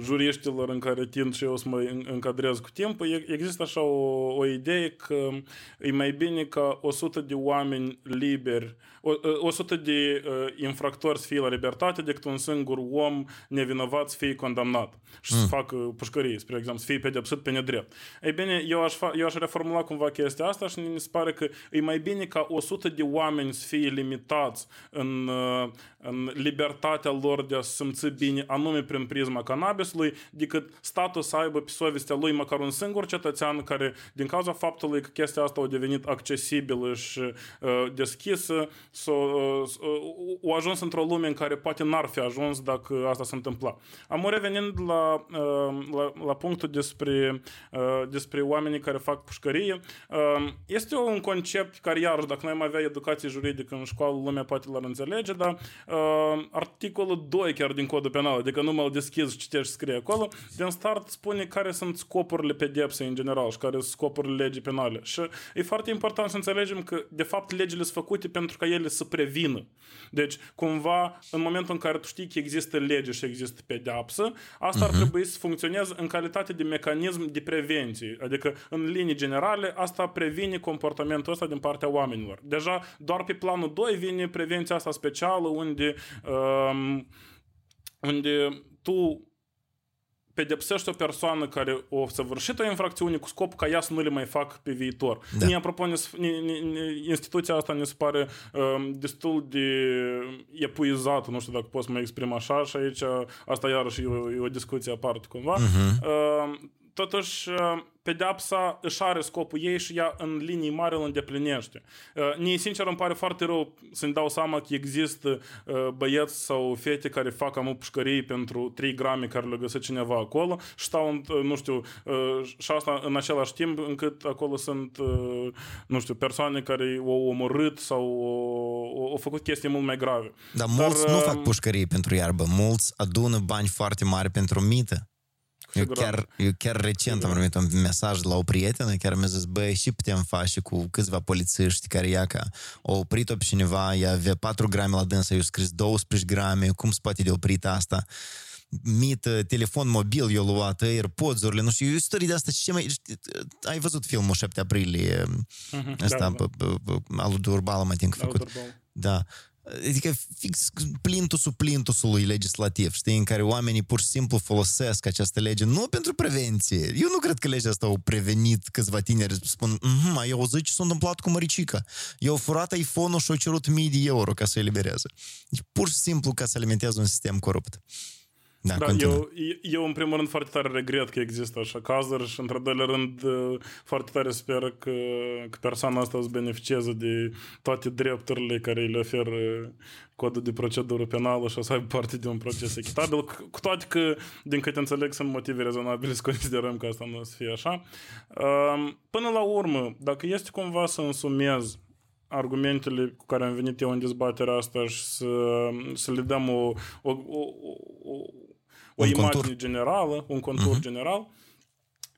juriștilor în care tind și eu să mă încadrez cu timpul, există așa o, o idee că e mai bine ca 100 de oameni liberi, 100 de uh, infractori să fie la libertate decât un singur om nevinovat să fie condamnat și mm. să facă pușcărie, spre exemplu, să fie pedepsit pe nedrept. Ei bine, eu aș, fa- eu aș reformula cumva chestia asta și mi se pare că e mai bine ca 100 de oameni să fie limitați în, uh, în libertatea lor de a se simți bine anume prin prisma cannabisului, decât statul să aibă pe sovestea lui măcar un singur cetățean care, din cauza faptului că chestia asta a devenit accesibilă și uh, deschisă, s-o, uh, o ajuns într-o lume în care poate n-ar fi ajuns dacă asta se întâmpla. Am revenind la, uh, la, la punctul despre, uh, despre oamenii care fac pușcărie, uh, este un concept care, iarăși, dacă noi am avea educație juridică în școală, lumea poate l-ar înțelege, dar uh, articolul 2 chiar din codul penal, adică nu mă deschizi, citești, scrie acolo, din start spune care sunt scopurile pedepsei în general și care sunt scopurile legii penale. Și e foarte important să înțelegem că, de fapt, legile sunt făcute pentru ca ele să prevină. Deci, cumva, în momentul în care tu știi că există lege și există pedeapsă, asta uh-huh. ar mhm. trebui să funcționeze în calitate de mecanism de prevenție. Adică, în linii generale, asta previne comportamentul ăsta din partea oamenilor. Deja, doar pe planul 2 vine prevenția asta specială, unde, um, unde tu pedepsești o persoană care o săvârșit o infracțiune cu scop ca ea să nu le mai fac pe viitor. Da. Mie, apropo, ne, ne, ne, instituția asta ne se pare um, destul de epuizată, nu știu dacă pot să mă exprim așa, și aici asta iarăși e o, e o discuție aparte cumva. Uh-huh. Uh, totuși, pedeapsa își are scopul ei și ea în linii mari îl îndeplinește. Mie, sincer, îmi pare foarte rău să-mi dau seama că există băieți sau fete care fac amu pușcării pentru 3 grame care le găsesc cineva acolo și stau, nu știu, și asta în același timp încât acolo sunt, nu știu, persoane care au omorât sau au, au făcut chestii mult mai grave. Dar mulți Dar, nu fac pușcării pentru iarbă, mulți adună bani foarte mari pentru mită. Eu chiar, eu chiar recent am primit un mesaj de la o prietenă care mi-a zis, băi, și putem face cu câțiva polițiști care ia ca au oprit-o pe cineva, ea avea 4 grame la dânsă, eu scris 12 grame, cum se poate de oprit asta? mită, telefon mobil eu luat, AirPods-urile, nu știu, eu istorie de asta și ce mai... Ai văzut filmul 7 aprilie, uh-huh, ăsta, da, da. al lui Durbală, mai timp făcut. Da. Adică fix plintusul plintusului legislativ, știi, în care oamenii pur și simplu folosesc această lege nu pentru prevenție. Eu nu cred că legea asta au prevenit câțiva tineri să spun, mm, eu auzit ce s-a întâmplat cu Măricica. Eu au furat iPhone-ul și au cerut mii de euro ca să elibereze. Deci pur și simplu ca să alimenteze un sistem corupt. Da, da eu, eu, în primul rând, foarte tare regret că există așa cazuri și, într doilea rând, foarte tare sper că, că persoana asta o să beneficieze de toate drepturile care le oferă codul de procedură penală și o să aibă parte de un proces echitabil, cu toate că, din câte înțeleg, sunt motive rezonabile să considerăm că asta nu o să fie așa. Până la urmă, dacă este cumva să însumez argumentele cu care am venit eu în dezbaterea asta și să, să le dăm o, o, o, o o un imagine contur. generală, un contur uh-huh. general.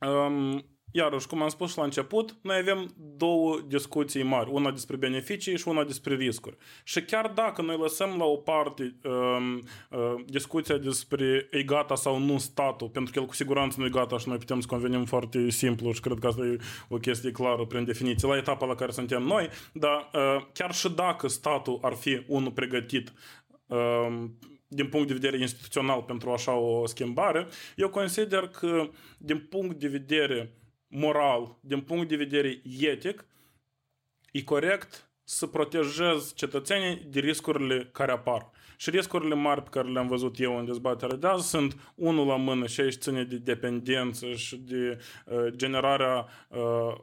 Um, iarăși, cum am spus și la început, noi avem două discuții mari, una despre beneficii și una despre riscuri. Și chiar dacă noi lăsăm la o parte um, uh, discuția despre e gata sau nu statul, pentru că el cu siguranță nu e gata și noi putem să convenim foarte simplu și cred că asta e o chestie clară prin definiție, la etapa la care suntem noi, dar uh, chiar și dacă statul ar fi unul pregătit uh, din punct de vedere instituțional pentru așa o schimbare, eu consider că din punct de vedere moral, din punct de vedere etic, e corect să protejez cetățenii de riscurile care apar. Și riscurile mari pe care le-am văzut eu în dezbaterea de azi sunt unul la mână și aici ține de dependență și de uh, generarea uh,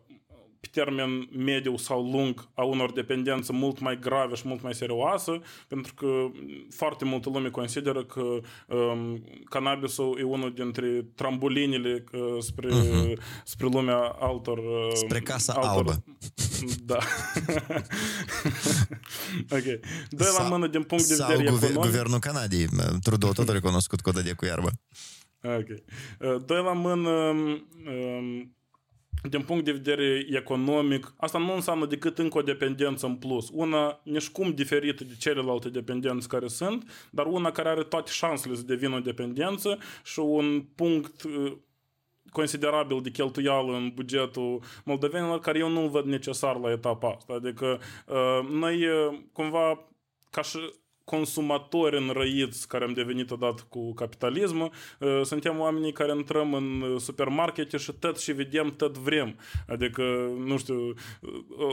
pe termen mediu sau lung a unor dependențe mult mai grave și mult mai serioasă, pentru că foarte multă lume consideră că um, cannabisul e unul dintre trambulinile uh, spre, uh-huh. spre lumea altor... Uh, spre casa altor, albă. Da. ok. Doi la mână din punct de vedere guver- economic. guvernul Canadiei. Trudeau tot a recunoscut codul de cu iarbă. Ok. Uh, doi la mână um, din punct de vedere economic, asta nu înseamnă decât încă o dependență în plus. Una nici cum diferită de celelalte dependențe care sunt, dar una care are toate șansele să devină o dependență și un punct uh, considerabil de cheltuială în bugetul moldovenilor, care eu nu-l văd necesar la etapa asta. Adică uh, noi uh, cumva ca și consumatori înrăiți care am devenit odată cu capitalismul, uh, suntem oamenii care intrăm în supermarkete și tot și vedem tot vrem. Adică, nu știu,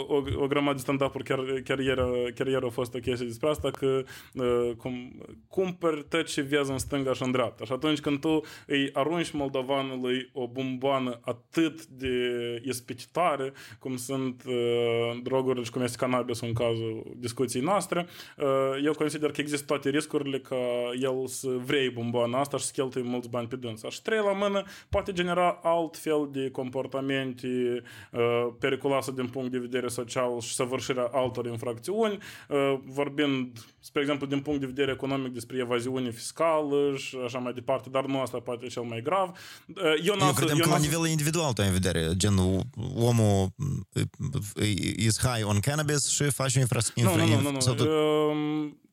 o, o grămadă de stand-up-uri chiar, chiar, ieri, chiar ieri a fost o chestie despre asta, că uh, cum, cumperi tot ce vezi în stânga și în dreapta. Și atunci când tu îi arunci moldovanului o bomboană atât de ispititoare, cum sunt uh, drogurile și cum este cannabis în cazul discuției noastre, uh, eu consider consider că există toate riscurile ca el să vrei bomboana asta și să cheltuie mulți bani pe dânsa. Și trei la mână poate genera alt fel de comportamente uh, periculoase din punct de vedere social și săvârșirea altor infracțiuni, uh, vorbind, spre exemplu, din punct de vedere economic despre evaziune fiscală și așa mai departe, dar nu asta poate cel mai grav. Uh, eu, eu credem că la nivel individual tu ai în vedere, gen omul is high on cannabis și face infra... infra nu, nu, nu, nu. nu. Uh,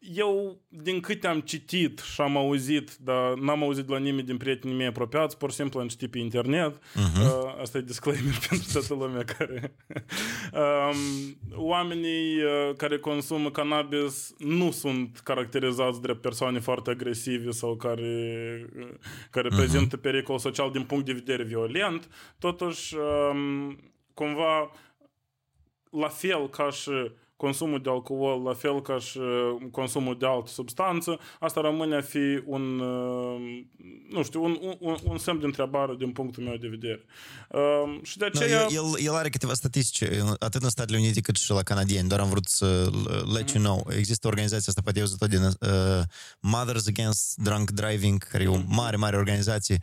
eu, din câte am citit și am auzit, dar n-am auzit de la nimeni din prietenii mei apropiați, pur și simplu am citit pe internet. Uh-huh. Uh, asta e disclaimer pentru toată lumea care... um, oamenii uh, care consumă cannabis nu sunt caracterizați drept persoane foarte agresive sau care, uh, care uh-huh. prezintă pericol social din punct de vedere violent. Totuși, um, cumva, la fel ca și consumul de alcool, la fel ca și uh, consumul de altă substanță, asta rămâne a fi un, uh, nu știu, un, un, un semn de întrebare din punctul meu de vedere. Uh, și de aceea... No, el, el are câteva statistici, atât în Statele Unite cât și la canadieni, doar am vrut să let you know. Există o organizație asta, poate eu tot din uh, Mothers Against Drunk Driving, care e o mare, mare organizație.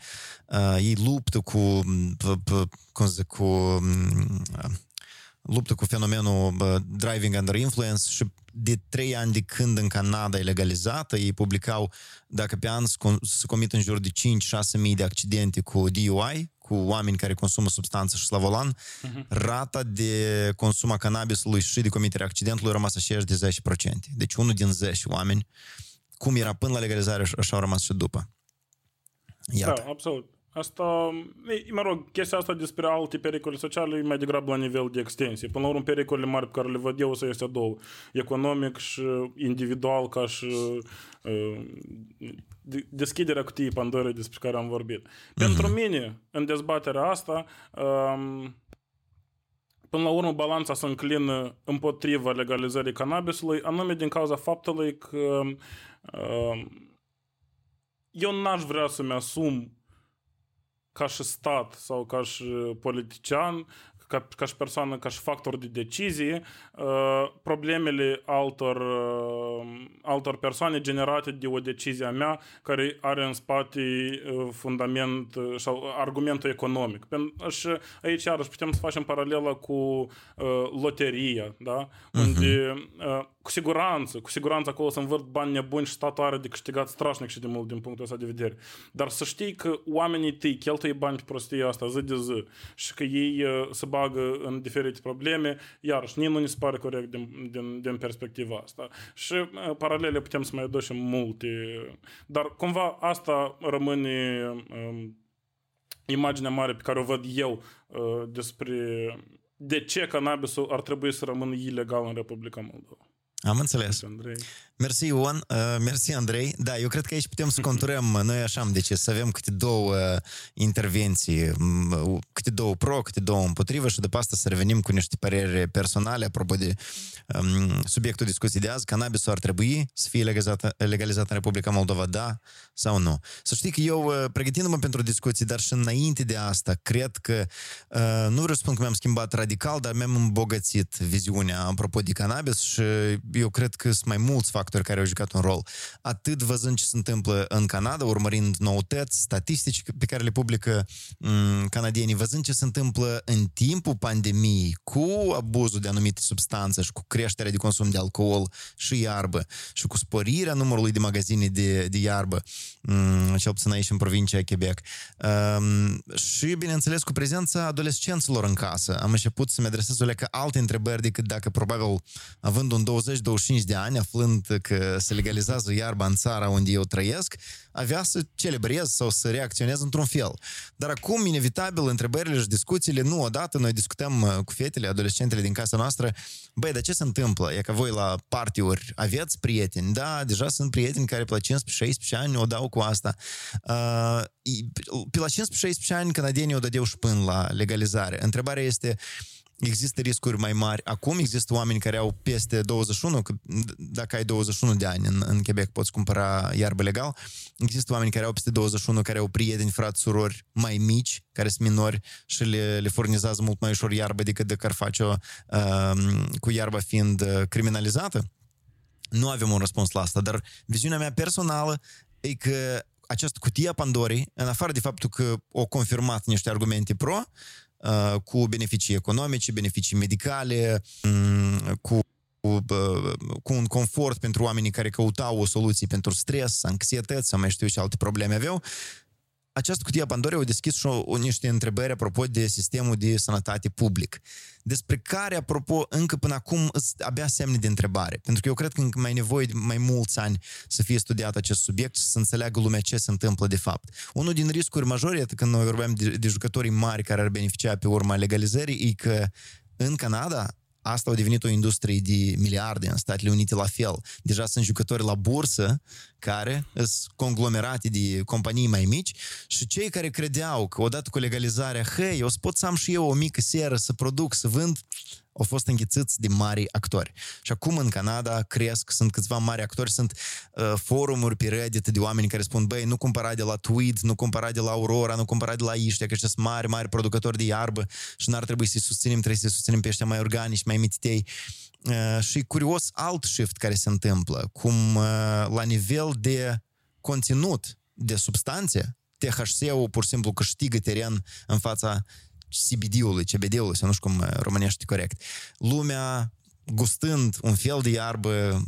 Uh, ei luptă cu, cum zic, cu uh, luptă cu fenomenul uh, driving under influence și de trei ani de când în Canada e legalizată, ei publicau dacă pe an se comit în jur de 5-6 mii de accidente cu DUI, cu oameni care consumă substanță și la volan, uh-huh. rata de consum a cannabisului și de comiterea accidentului a rămas aceeași de 10%. Deci unul din 10 oameni, cum era până la legalizare, așa au rămas și după. Iată. Da, absolut. Asta, mă rog, chestia asta despre alte pericole sociale e mai degrabă la nivel de extensie. Până la urmă, pericolele mari pe care le văd eu să este două. Economic și individual ca și uh, deschiderea cutiei Pandorei despre care am vorbit. Uh-huh. Pentru mine, în dezbaterea asta, um, până la urmă balanța se înclină împotriva legalizării cannabisului, anume din cauza faptului că uh, eu n-aș vrea să-mi asum ca și stat sau ca și politician ca, ca și persoană, ca și factor de decizie, uh, problemele altor, uh, altor persoane generate de o decizie a mea care are în spate uh, fundament sau argumentul economic. Și aici iarăși putem să facem paralela cu loteria, da? Uh-huh. unde cu siguranță, cu siguranță acolo să învârt bani nebuni și statul are de câștigat strașnic și de mult din punctul ăsta de vedere. Dar să știi că oamenii tăi cheltuie bani pe prostia asta zi de zi și că ei uh, se bagă în diferite probleme, iarăși, nici nu ne se pare corect din, din, din perspectiva asta. Și uh, paralele putem să mai aducem multe. Dar cumva asta rămâne uh, imaginea mare pe care o văd eu uh, despre de ce cannabisul ar trebui să rămână ilegal în Republica Moldova. Am înțeles. Andrei. Mersi, Ion. Uh, mersi, Andrei. Da, eu cred că aici putem să conturăm, noi așa am decis, să avem câte două uh, intervenții, câte două pro, câte două împotrivă și după asta să revenim cu niște păreri personale apropo de um, subiectul discuției de azi. Cannabisul ar trebui să fie legalizat, legalizat în Republica Moldova, da sau nu? Să știi că eu, uh, pregătindu-mă pentru discuții, dar și înainte de asta, cred că, uh, nu vreau să spun că mi-am schimbat radical, dar mi-am îmbogățit viziunea apropo de cannabis și eu cred că sunt mai mulți factori factori care au jucat un rol. Atât văzând ce se întâmplă în Canada, urmărind noutăți, statistici pe care le publică um, canadienii, văzând ce se întâmplă în timpul pandemiei cu abuzul de anumite substanțe și cu creșterea de consum de alcool și iarbă și cu sporirea numărului de magazine de, de iarbă, um, cel puțin aici în provincia Quebec. Um, și, bineînțeles, cu prezența adolescenților în casă. Am început să-mi adresez o lecă alte întrebări decât dacă probabil având un 20-25 de ani, aflând că se legalizează iarba în țara unde eu trăiesc, avea să celebrez sau să reacționez într-un fel. Dar acum, inevitabil, întrebările și discuțiile, nu odată, noi discutăm uh, cu fetele, adolescentele din casa noastră, băi, dar ce se întâmplă? E că voi la partiuri aveți prieteni? Da, deja sunt prieteni care pe la 15-16 ani o dau cu asta. Uh, pe la 15-16 ani canadienii o dădeau și până la legalizare. Întrebarea este, există riscuri mai mari. Acum există oameni care au peste 21, că dacă ai 21 de ani în, în Quebec poți cumpăra iarbă legal. Există oameni care au peste 21, care au prieteni, frați, surori mai mici, care sunt minori și le, le furnizează mult mai ușor iarbă decât dacă ar face-o uh, cu iarba fiind uh, criminalizată. Nu avem un răspuns la asta, dar viziunea mea personală e că această cutie a Pandorii, în afară de faptul că o confirmat niște argumente pro, uh, cu beneficii economice, beneficii medicale, um, cu cu, cu un confort pentru oamenii care căutau o soluție pentru stres, anxietăți sau mai știu ce alte probleme aveau, această cutie a Pandorei au deschis și o, niște întrebări apropo de sistemul de sănătate public, despre care, apropo, încă până acum abia semne de întrebare. Pentru că eu cred că încă mai nevoie de mai mulți ani să fie studiat acest subiect și să înțeleagă lumea ce se întâmplă de fapt. Unul din riscuri majore, când noi vorbim de, de jucătorii mari care ar beneficia pe urma legalizării, e că în Canada asta a devenit o industrie de miliarde în Statele Unite la fel. Deja sunt jucători la bursă care sunt conglomerate de companii mai mici și cei care credeau că odată cu legalizarea, hei, o să pot să am și eu o mică seră să produc, să vând, au fost înghițiți de mari actori. Și acum în Canada cresc, sunt câțiva mari actori, sunt uh, forumuri pe Reddit de oameni care spun, băi, nu cumpăra de la Tweed, nu cumpăra de la Aurora, nu cumpăra de la Iștea, că ăștia sunt mari, mari producători de iarbă și n-ar trebui să-i susținem, trebuie să-i susținem pe ăștia mai organici, mai mititei. Uh, și curios alt shift care se întâmplă, cum uh, la nivel de conținut, de substanțe, THC-ul pur și simplu câștigă teren în fața CBD-ului, CBD-ului, să nu știu cum românește corect. Lumea gustând un fel de iarbă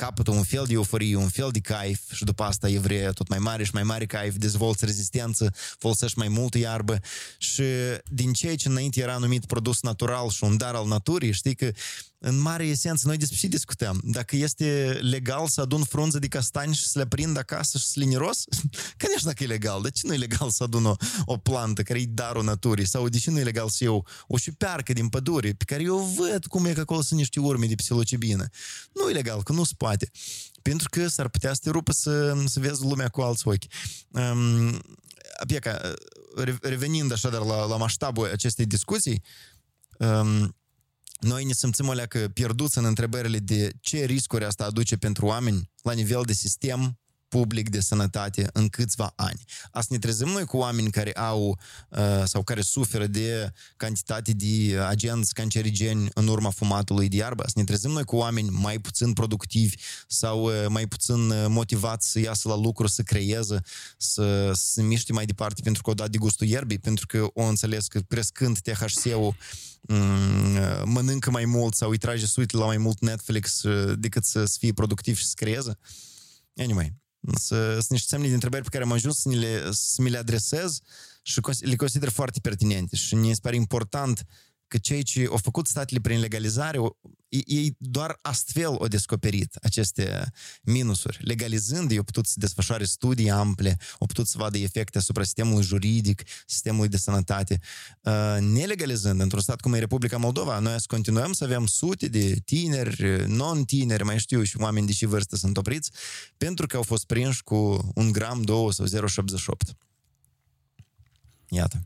capătă un fel de euforie, un fel de caif și după asta evreia tot mai mare și mai mare caif, dezvolți rezistență, folosești mai multă iarbă și din ceea ce înainte era numit produs natural și un dar al naturii, știi că în mare esență, noi despre ce discutăm? Dacă este legal să adun frunze de castani și să le prind acasă și să le niros? Конечно că e legal. De ce nu e legal să adun o, o plantă care e darul naturii? Sau de ce nu e legal să iau o șupearcă din pădure pe care eu văd cum e că acolo sunt niște urme de psilocibină? Nu e legal, că nu se poate. Pentru că s-ar putea să te rupă să, să vezi lumea cu alți ochi. Um, Pieca, revenind așadar la, la masștabul acestei discuții, um, noi ne simțim o leacă pierduți în întrebările de ce riscuri asta aduce pentru oameni la nivel de sistem public de sănătate în câțiva ani. Asta ne trezim noi cu oameni care au uh, sau care suferă de cantitate de agenți cancerigeni în urma fumatului de iarbă. Asta ne trezim noi cu oameni mai puțin productivi sau uh, mai puțin uh, motivați să iasă la lucru, să creeze, să se miște mai departe pentru că o dat de gustul ierbii, pentru că o înțeles că crescând THC-ul Mm, mănâncă mai mult sau îi trage suite la mai mult Netflix uh, decât să, să fie productiv și să creeze. Anyway, sunt niște semne de întrebări pe care am ajuns să, le, să mi le adresez și le consider foarte pertinente și mi se pare important că cei ce au făcut statele prin legalizare, ei doar astfel au descoperit aceste minusuri. Legalizând, ei au putut să desfășoare studii ample, au putut să vadă efecte asupra sistemului juridic, sistemului de sănătate. Uh, nelegalizând, într-un stat cum e Republica Moldova, noi să continuăm să avem sute de tineri, non-tineri, mai știu, și oameni de și vârstă sunt opriți, pentru că au fost prinși cu un gram, două sau 0,78. Iată.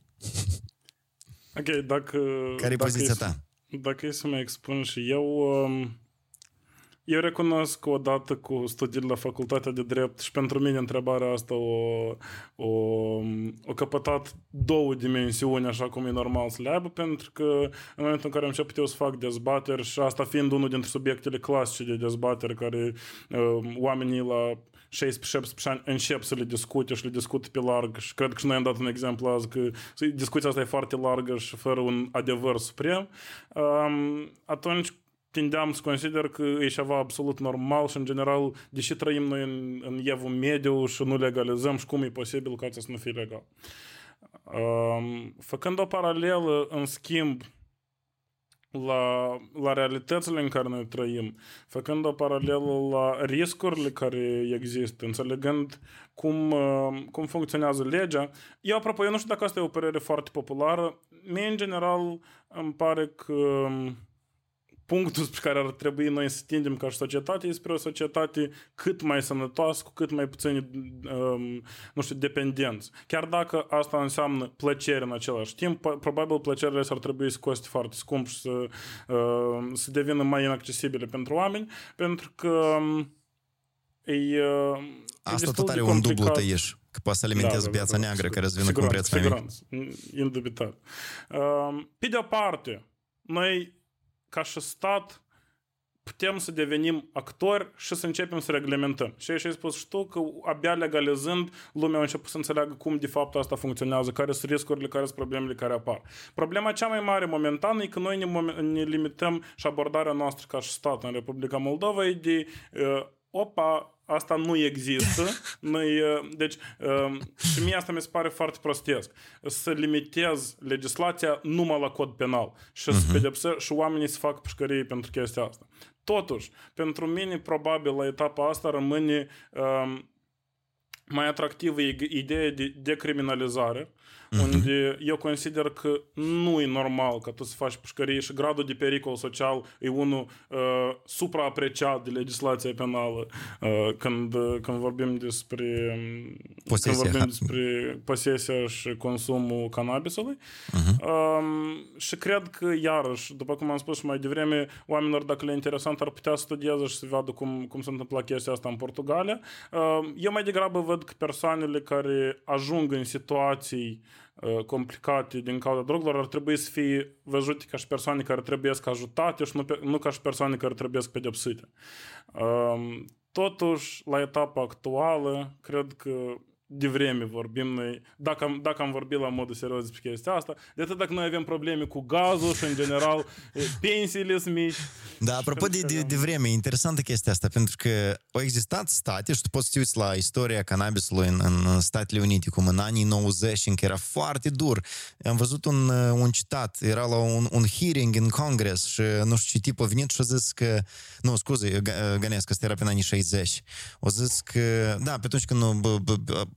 Ok, dacă... Care e poziția ta? Dacă e să mă expun și eu, um, eu recunosc că odată cu studiile la facultatea de drept și pentru mine întrebarea asta o, o, o căpătat două dimensiuni așa cum e normal să le aibă, pentru că în momentul în care am început eu să fac dezbateri și asta fiind unul dintre subiectele clasice de dezbateri care uh, oamenii la 16-17 ani încep să le discute și le discută pe larg și cred că și noi am dat un exemplu azi că discuția asta e foarte largă și fără un adevăr suprem, um, atunci tindeam să consider că e ceva absolut normal și, în general, deși trăim noi în, în evul mediu și nu legalizăm și cum e posibil ca să nu fie legal. Um, făcând o paralelă, în schimb, la, la realitățile în care noi trăim, făcând o paralelă la riscurile care există, înțelegând cum, cum funcționează legea. Eu, apropo, eu nu știu dacă asta e o părere foarte populară. Mie, în general, îmi pare că punctul spre care ar trebui noi să tindem ca și societate este spre o societate cât mai sănătoasă, cu cât mai puțini, um, nu știu, dependenți. Chiar dacă asta înseamnă plăcere în același timp, probabil plăcerile s-ar trebui să coste foarte scump și să, uh, să devină mai inaccesibile pentru oameni, pentru că um, e, uh, Asta tot are un dublu tăieș, că poate să alimentezi da, da, piața da, neagră care îți vină cu un preț mai mic. Indubitabil. Uh, pe de-o parte, noi ca și stat putem să devenim actori și să începem să reglementăm. Și ai spus și tu că abia legalizând, lumea a început să înțeleagă cum de fapt asta funcționează, care sunt riscurile, care sunt problemele care apar. Problema cea mai mare momentan e că noi ne, ne limităm și abordarea noastră ca și stat în Republica Moldova e de uh, opa, asta nu există. Noi, uh, deci, um, și mie asta mi se pare foarte prostesc. Să limitez legislația numai la cod penal și uh-huh. să mhm. pedepsă și oamenii să facă pușcării pentru chestia asta. Totuși, pentru mine, probabil, la etapa asta rămâne um, mai atractivă ideea de decriminalizare, uh-huh. unde eu consider că nu e normal ca tu să faci pușcărie și gradul de pericol social e unul uh, supraapreciat de legislația penală uh, când, când vorbim despre posesia. când vorbim despre posesia și consumul cannabisului. Uh-huh. Um, și cred că, iarăși, după cum am spus și mai devreme, oamenilor, dacă le e interesant, ar putea să studieze și să vadă cum, cum se întâmplă chestia asta în Portugalia. Uh, eu mai degrabă văd că persoanele care ajung în situații uh, complicate din cauza drogurilor ar trebui să fie văzute ca și persoane care trebuie să ajutate și nu, nu ca și persoane care trebuie să pedepsite. Uh, totuși, la etapa actuală, cred că de vreme vorbim noi, dacă am, dacă am vorbit la modul serios despre chestia asta, de atât dacă noi avem probleme cu gazul și în general pensiile sunt mici. Da, apropo de, de, de vreme, interesantă chestia asta, pentru că au existat state și tu poți să te uiți la istoria cannabisului în, în Statele Unite, cum în anii 90, încă era foarte dur. Am văzut un, un citat, era la un, un hearing în Congress și nu știu ce tip a venit și a zis că, nu, scuze, gănesc, asta era pe anii 60. O zis că, da, pe atunci când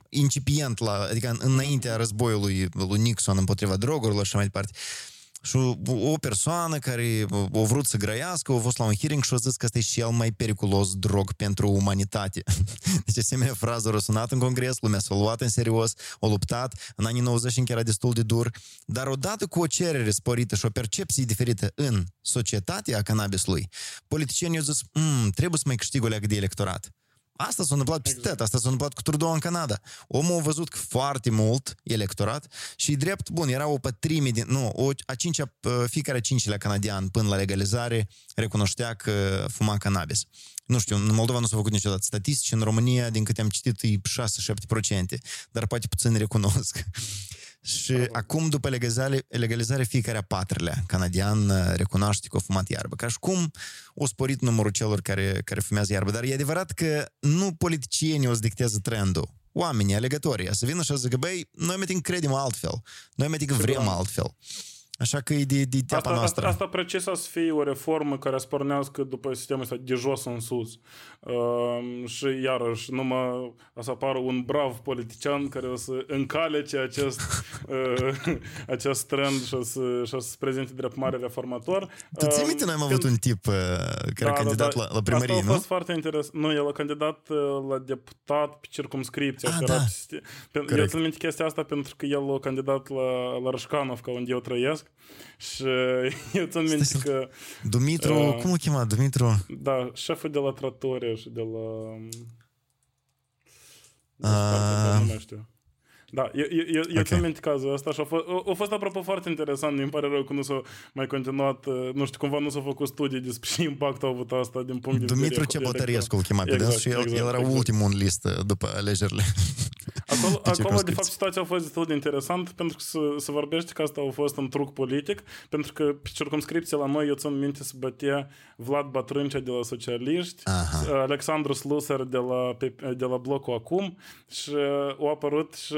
incipient, la, adică înaintea războiului lui Nixon împotriva drogurilor și mai departe. Și o persoană care a vrut să grăiască, a fost la un hearing și a zis că asta e cel mai periculos drog pentru umanitate. Deci asemenea frază a sunat în congres, lumea s-a luat în serios, a luptat, în anii 90 încă era destul de dur, dar odată cu o cerere sporită și o percepție diferită în societatea cannabisului, politicienii au zis, mm, trebuie să mai câștig o leagă de electorat. Asta s-a întâmplat peste exact. tot, asta s-a întâmplat cu Trudeau în Canada. Omul a văzut că foarte mult electorat și drept, bun, era o pătrime din, nu, o, a cincea, fiecare cincilea canadian până la legalizare recunoștea că fuma cannabis. Nu știu, în Moldova nu s-a făcut niciodată statistici, în România, din câte am citit, e 6-7%, dar poate puțin recunosc. Și Bravo. acum, după legalizare, legalizare, fiecare a patrulea canadian uh, recunoaște că a fumat iarbă. Ca și cum o sporit numărul celor care, care fumează iarbă. Dar e adevărat că nu politicienii o să dictează trendul. Oamenii, alegătorii, să vină și să zică, băi, noi mai credem altfel. Noi mai vrem altfel. Așa că e de, de teapa asta, noastră. Asta, asta precis să fie o reformă care să pornească după sistemul ăsta de jos în sus. Uh, și iarăși, numai o să apară un brav politician care o să încalece acest, uh, acest trend și o să, și o să se prezinte drept mare reformator. Tu ți minte, noi am avut un tip uh, care da, a candidat da, da. la, la primărie, asta nu? a fost foarte interesant. Nu, el a candidat uh, la deputat pe circumscripție. Ah, da. Era, eu țin minte chestia asta pentru că el a candidat la, la Rășcanov, ca unde eu trăiesc, românească. Și eu țin minte că... Dumitru, uh, cum o chema? Dumitru? Da, șeful de la Trattoria și de la... Uh, nu mai știu. Da, eu, eu, eu okay. țin minte cazul ăsta și a fost, a, a fost apropo foarte interesant, îmi pare rău că nu s-a mai continuat, uh, nu știu, cumva nu s-a făcut studii despre ce impact a avut asta din punct de vedere Dumitru Cebotăriescu îl chema pe exact, și el, exact, el era exact. ultimul în listă după alegerile. Acolo, acolo de fapt, situația a fost destul de interesant pentru că se, se vorbește că asta a fost un truc politic, pentru că pe circumscripție la noi, eu țin minte, se bătea Vlad Batrâncea de la Socialiști, Aha. Alexandru Slusar de la, de la Blocul Acum și au apărut și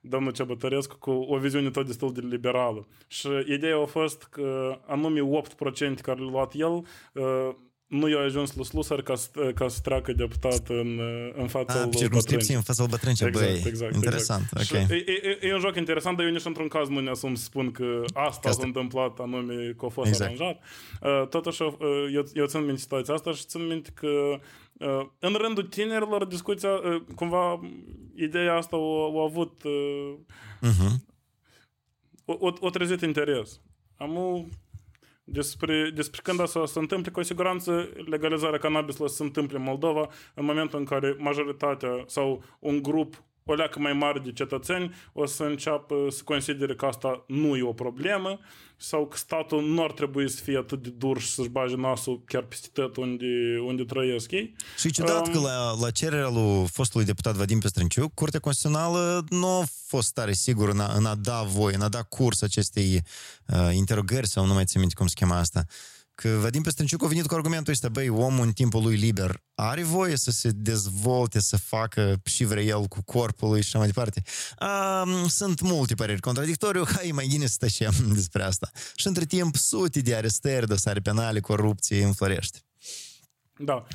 domnul Ceabătărescu cu o viziune tot destul de liberală. Și ideea a fost că anume 8% care le-a luat el nu i-a ajuns lui Slusar ca, ca să treacă deputat în, în fața lui circunscripție în fața lui Bătrâncea, exact, băi, exact, interesant, exact. ok. E, e, e, un joc interesant, dar eu nici într-un caz nu ne asum să spun că asta s-a întâmplat anume că a fost exact. aranjat. Uh, totuși, uh, eu, eu țin minte situația asta și țin minte că uh, în rândul tinerilor discuția, uh, cumva, ideea asta a, a avut uh, uh-huh. o, o, o trezit interes. Am despre, despre când asta se întâmple, cu siguranță legalizarea cannabisului se întâmple în Moldova în momentul în care majoritatea sau un grup o leacă mai mare de cetățeni o să înceapă să considere că asta nu e o problemă sau că statul nu ar trebui să fie atât de dur și să-și bage nasul chiar peste tot unde, unde trăiesc ei. Și e ciudat um, că la, la cererea lui fostului deputat Vadim Pestrânciuc, Curtea Constituțională nu a fost tare sigur în a, în a da voie, în a da curs acestei uh, interogări sau nu mai țin minte cum se chema asta. Uh, că Vadim Pestrânciuc a venit cu argumentul ăsta, băi, omul în timpul lui liber are voie să se dezvolte, să facă și vrea el cu corpul lui și așa mai departe. Um, sunt multe păreri contradictoriu, hai mai bine să tăcem despre asta. Și între timp, sute de arestări, dosare penale, corupție înflorește. Da,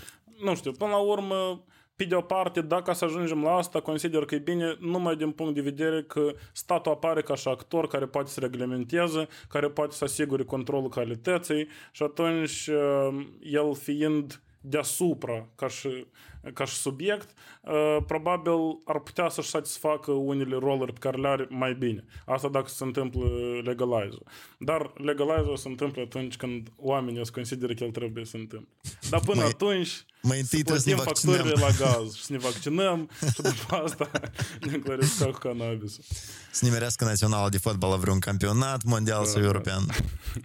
nu știu, până la urmă, pe de o parte, dacă să ajungem la asta, consider că e bine numai din punct de vedere că statul apare ca și actor care poate să reglementeze, care poate să asigure controlul calității și atunci uh, el fiind deasupra ca și, ca și subiect, uh, probabil ar putea să-și satisfacă unele roluri pe care le are mai bine. Asta dacă se întâmplă legalize Dar legalize se întâmplă atunci când oamenii se consideră că el trebuie să se întâmple. Dar până mai, atunci mai întâi trebuie să ne vaccinăm. la gaz și să ne vaccinăm și după asta ne clarifica cu cannabis. Să nimerească națională de fotbal la vreun campionat mondial da, sau da. european.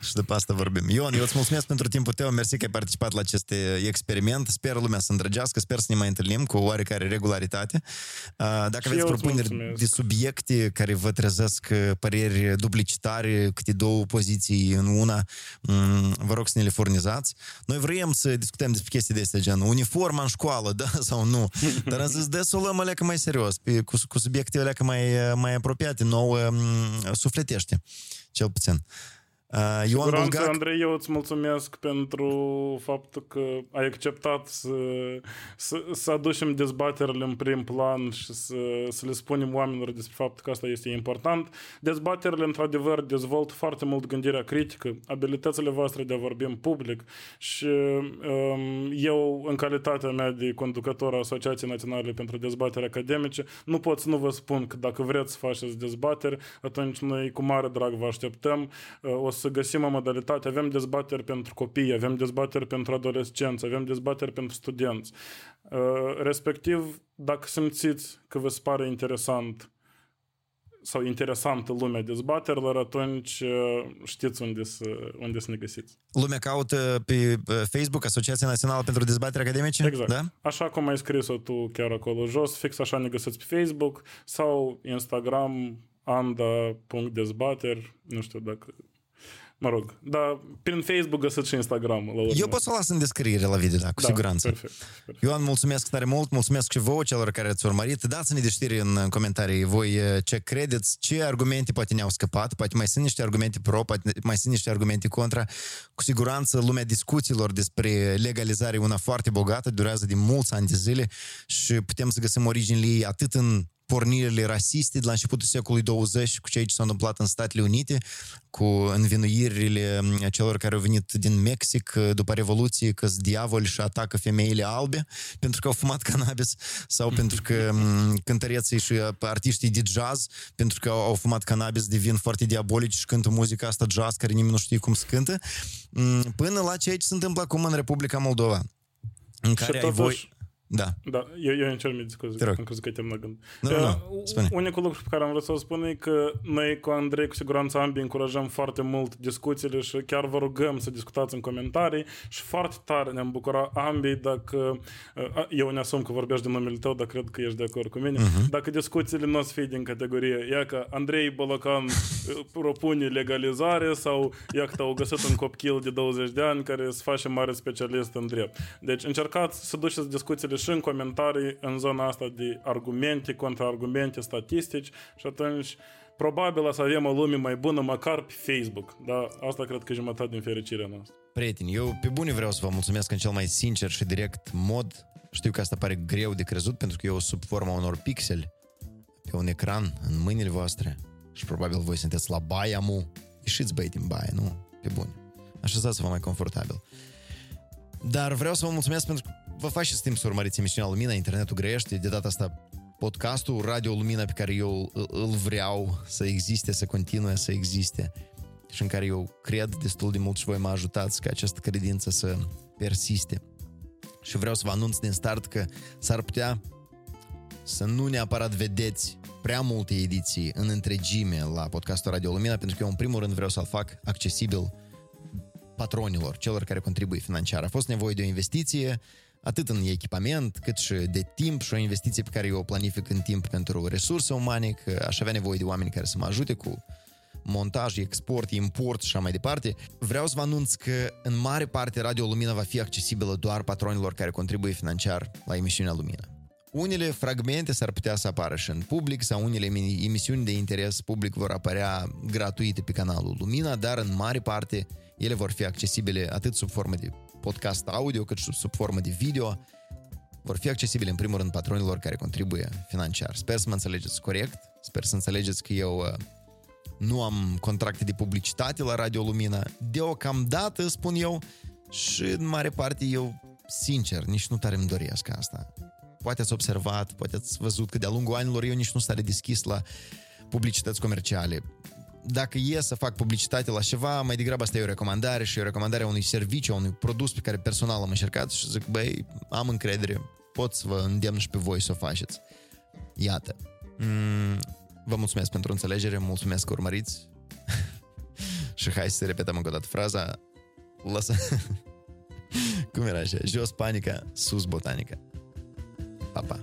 și după asta vorbim. Ion, eu îți mulțumesc pentru timpul tău, mersi că ai participat la acest experiment. Sper lumea să îndrăgească, sper să ne mai întâlnim cu oarecare regularitate. Dacă și aveți propuneri de subiecte care vă trezesc păreri duplicitare, câte două poziții în una, vă rog să ne le furnizați. Noi vrem să discutăm despre chestii de astea, gen uniforma în școală, da sau nu. Dar am zis, de să o luăm alecă mai serios, pe, cu, cu subiecte alecă mai, mai apropiate, nouă, sufletește, cel puțin. Uh, Ioan Bulgac... Andrei, eu îți mulțumesc pentru faptul că ai acceptat să, să, să aducem dezbaterile în prim plan și să, să le spunem oamenilor despre faptul că asta este important. Dezbaterile, într-adevăr, dezvoltă foarte mult gândirea critică, abilitățile voastre de a vorbi în public și um, eu, în calitatea mea de conducător a Asociației Naționale pentru Dezbatere Academice, nu pot să nu vă spun că dacă vreți să faceți dezbateri, atunci noi cu mare drag vă așteptăm. Uh, o să găsim o modalitate. Avem dezbateri pentru copii, avem dezbateri pentru adolescenți, avem dezbateri pentru studenți. Uh, respectiv, dacă simțiți că vă se pare interesant sau interesantă lumea dezbaterilor, atunci uh, știți unde să, unde să ne găsiți. Lumea caută pe Facebook Asociația Națională pentru Dezbatere Academice? Exact. Da? Așa cum ai scris-o tu chiar acolo jos, fix așa ne găsiți pe Facebook sau Instagram anda.dezbateri, nu știu dacă Mă rog, dar prin Facebook găsiți și Instagram. La urmă. Eu pot să o las în descriere la video, da, cu da, siguranță. Perfect, perfect. Ioan, mulțumesc tare mult, mulțumesc și vouă celor care ați urmărit. Dați-ne de știri în comentarii voi eh, ce credeți, ce argumente poate ne-au scăpat, poate mai sunt niște argumente pro, poate mai sunt niște argumente contra. Cu siguranță lumea discuțiilor despre legalizare e una foarte bogată, durează de mulți ani de zile și putem să găsim originile ei atât în pornirile rasiste de la începutul secolului 20 cu ceea ce s-a întâmplat în Statele Unite, cu învinuirile celor care au venit din Mexic după Revoluție că diavol și atacă femeile albe pentru că au fumat cannabis sau pentru că cântăreții și artiștii de jazz pentru că au fumat cannabis devin foarte diabolici și cântă muzica asta jazz care nimeni nu știe cum se cântă, până la ceea ce se întâmplă acum în Republica Moldova în care ai voi da. Da, eu, eu încerc mi scuze, am crezut că ai terminat gând. Nu, nu, nu, spune. Unicul lucru pe care am vrut să-l spun e că noi cu Andrei cu siguranță ambii încurajăm foarte mult discuțiile și chiar vă rugăm să discutați în comentarii și foarte tare ne-am bucurat ambii dacă eu ne asum că vorbești de numele tău, dar cred că ești de acord cu mine, uh-huh. dacă discuțiile nu o să fie din categorie ia că Andrei Bolocan propune legalizare sau ia că au găsit un copil de 20 de ani care se face mare specialist în drept. Deci încercați să duceți discuțiile și în comentarii în zona asta de argumente, contraargumente, statistici și atunci probabil o să avem o lume mai bună măcar pe Facebook. Dar asta cred că e jumătate din fericirea noastră. Prieteni, eu pe bune vreau să vă mulțumesc în cel mai sincer și direct mod. Știu că asta pare greu de crezut pentru că eu sub forma unor pixeli pe un ecran în mâinile voastre și probabil voi sunteți la baia mu. Ieșiți băi din baie, nu? Pe bune. Așezați-vă mai confortabil. Dar vreau să vă mulțumesc pentru că vă faceți timp să urmăriți emisiunea Lumina, internetul grește, de data asta podcastul Radio Lumina pe care eu îl vreau să existe, să continue să existe și în care eu cred destul de mult și voi mă ajutați ca această credință să persiste. Și vreau să vă anunț din start că s-ar putea să nu neapărat vedeți prea multe ediții în întregime la podcastul Radio Lumina, pentru că eu în primul rând vreau să-l fac accesibil patronilor, celor care contribuie financiar. A fost nevoie de o investiție, atât în echipament, cât și de timp și o investiție pe care eu o planific în timp pentru resurse umane, că aș avea nevoie de oameni care să mă ajute cu montaj, export, import și așa mai departe. Vreau să vă anunț că în mare parte Radio Lumina va fi accesibilă doar patronilor care contribuie financiar la emisiunea Lumina. Unele fragmente s-ar putea să apară și în public sau unele emisiuni de interes public vor apărea gratuite pe canalul Lumina, dar în mare parte ele vor fi accesibile atât sub formă de podcast audio, cât și sub formă de video. Vor fi accesibile în primul rând patronilor care contribuie financiar. Sper să mă înțelegeți corect, sper să înțelegeți că eu uh, nu am contracte de publicitate la Radio Lumina. Deocamdată, spun eu, și în mare parte eu, sincer, nici nu tare îmi doresc asta. Poate ați observat, poate ați văzut că de-a lungul anilor eu nici nu stare deschis la publicități comerciale dacă e să fac publicitate la ceva, mai degrabă asta e o recomandare și o recomandare a unui serviciu, a unui produs pe care personal am încercat și zic, băi, am încredere, pot să vă îndemn și pe voi să o faceți. Iată. Mm, vă mulțumesc pentru înțelegere, mulțumesc că urmăriți. și hai să repetăm încă o dată fraza. Lăsă... Cum era așa? Jos panica, sus botanica. Pa, pa.